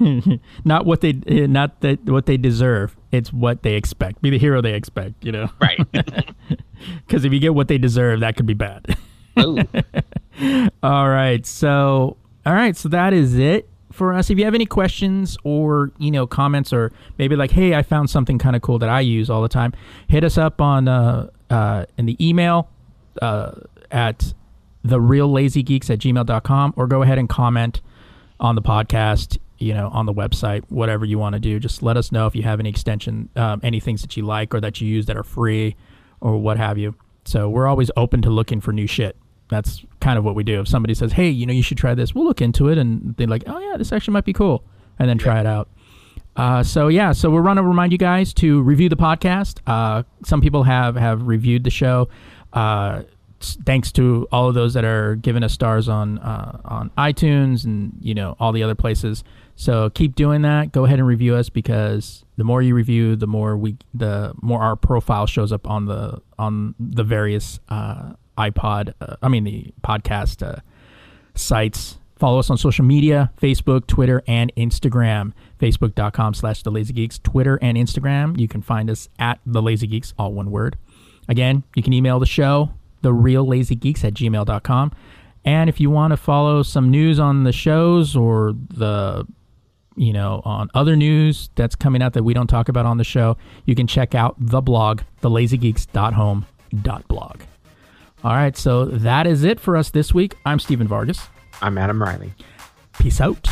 <laughs> not what they eh, not that what they deserve. It's what they expect. Be the hero they expect you know? Right. <laughs> because if you get what they deserve that could be bad. <laughs> All right. So all right. So that is it for us. If you have any questions or you know comments or maybe like hey i found something kind of cool that i use all the time hit us up on uh, uh, in the email uh, at the real lazy geeks at gmail.com or go ahead and comment on the podcast you know on the website whatever you want to do just let us know if you have any extension um, any things that you like or that you use that are free or what have you so we're always open to looking for new shit that's kind of what we do. If somebody says, "Hey, you know, you should try this," we'll look into it, and they're like, "Oh yeah, this actually might be cool," and then try it out. Uh, so yeah, so we're going to remind you guys to review the podcast. Uh, some people have have reviewed the show. Uh, thanks to all of those that are giving us stars on uh, on iTunes and you know all the other places. So keep doing that. Go ahead and review us because the more you review, the more we the more our profile shows up on the on the various uh, iPod. Uh, I mean the podcast uh, sites. Follow us on social media, Facebook, Twitter, and Instagram. Facebook.com slash The Lazy Geeks, Twitter and Instagram. You can find us at The Lazy Geeks, all one word. Again, you can email the show, the real lazy geeks at gmail.com. And if you want to follow some news on the shows or the, you know, on other news that's coming out that we don't talk about on the show, you can check out the blog, thelazygeeks.home.blog. All right, so that is it for us this week. I'm Stephen Vargas. I'm Adam Riley. Peace out.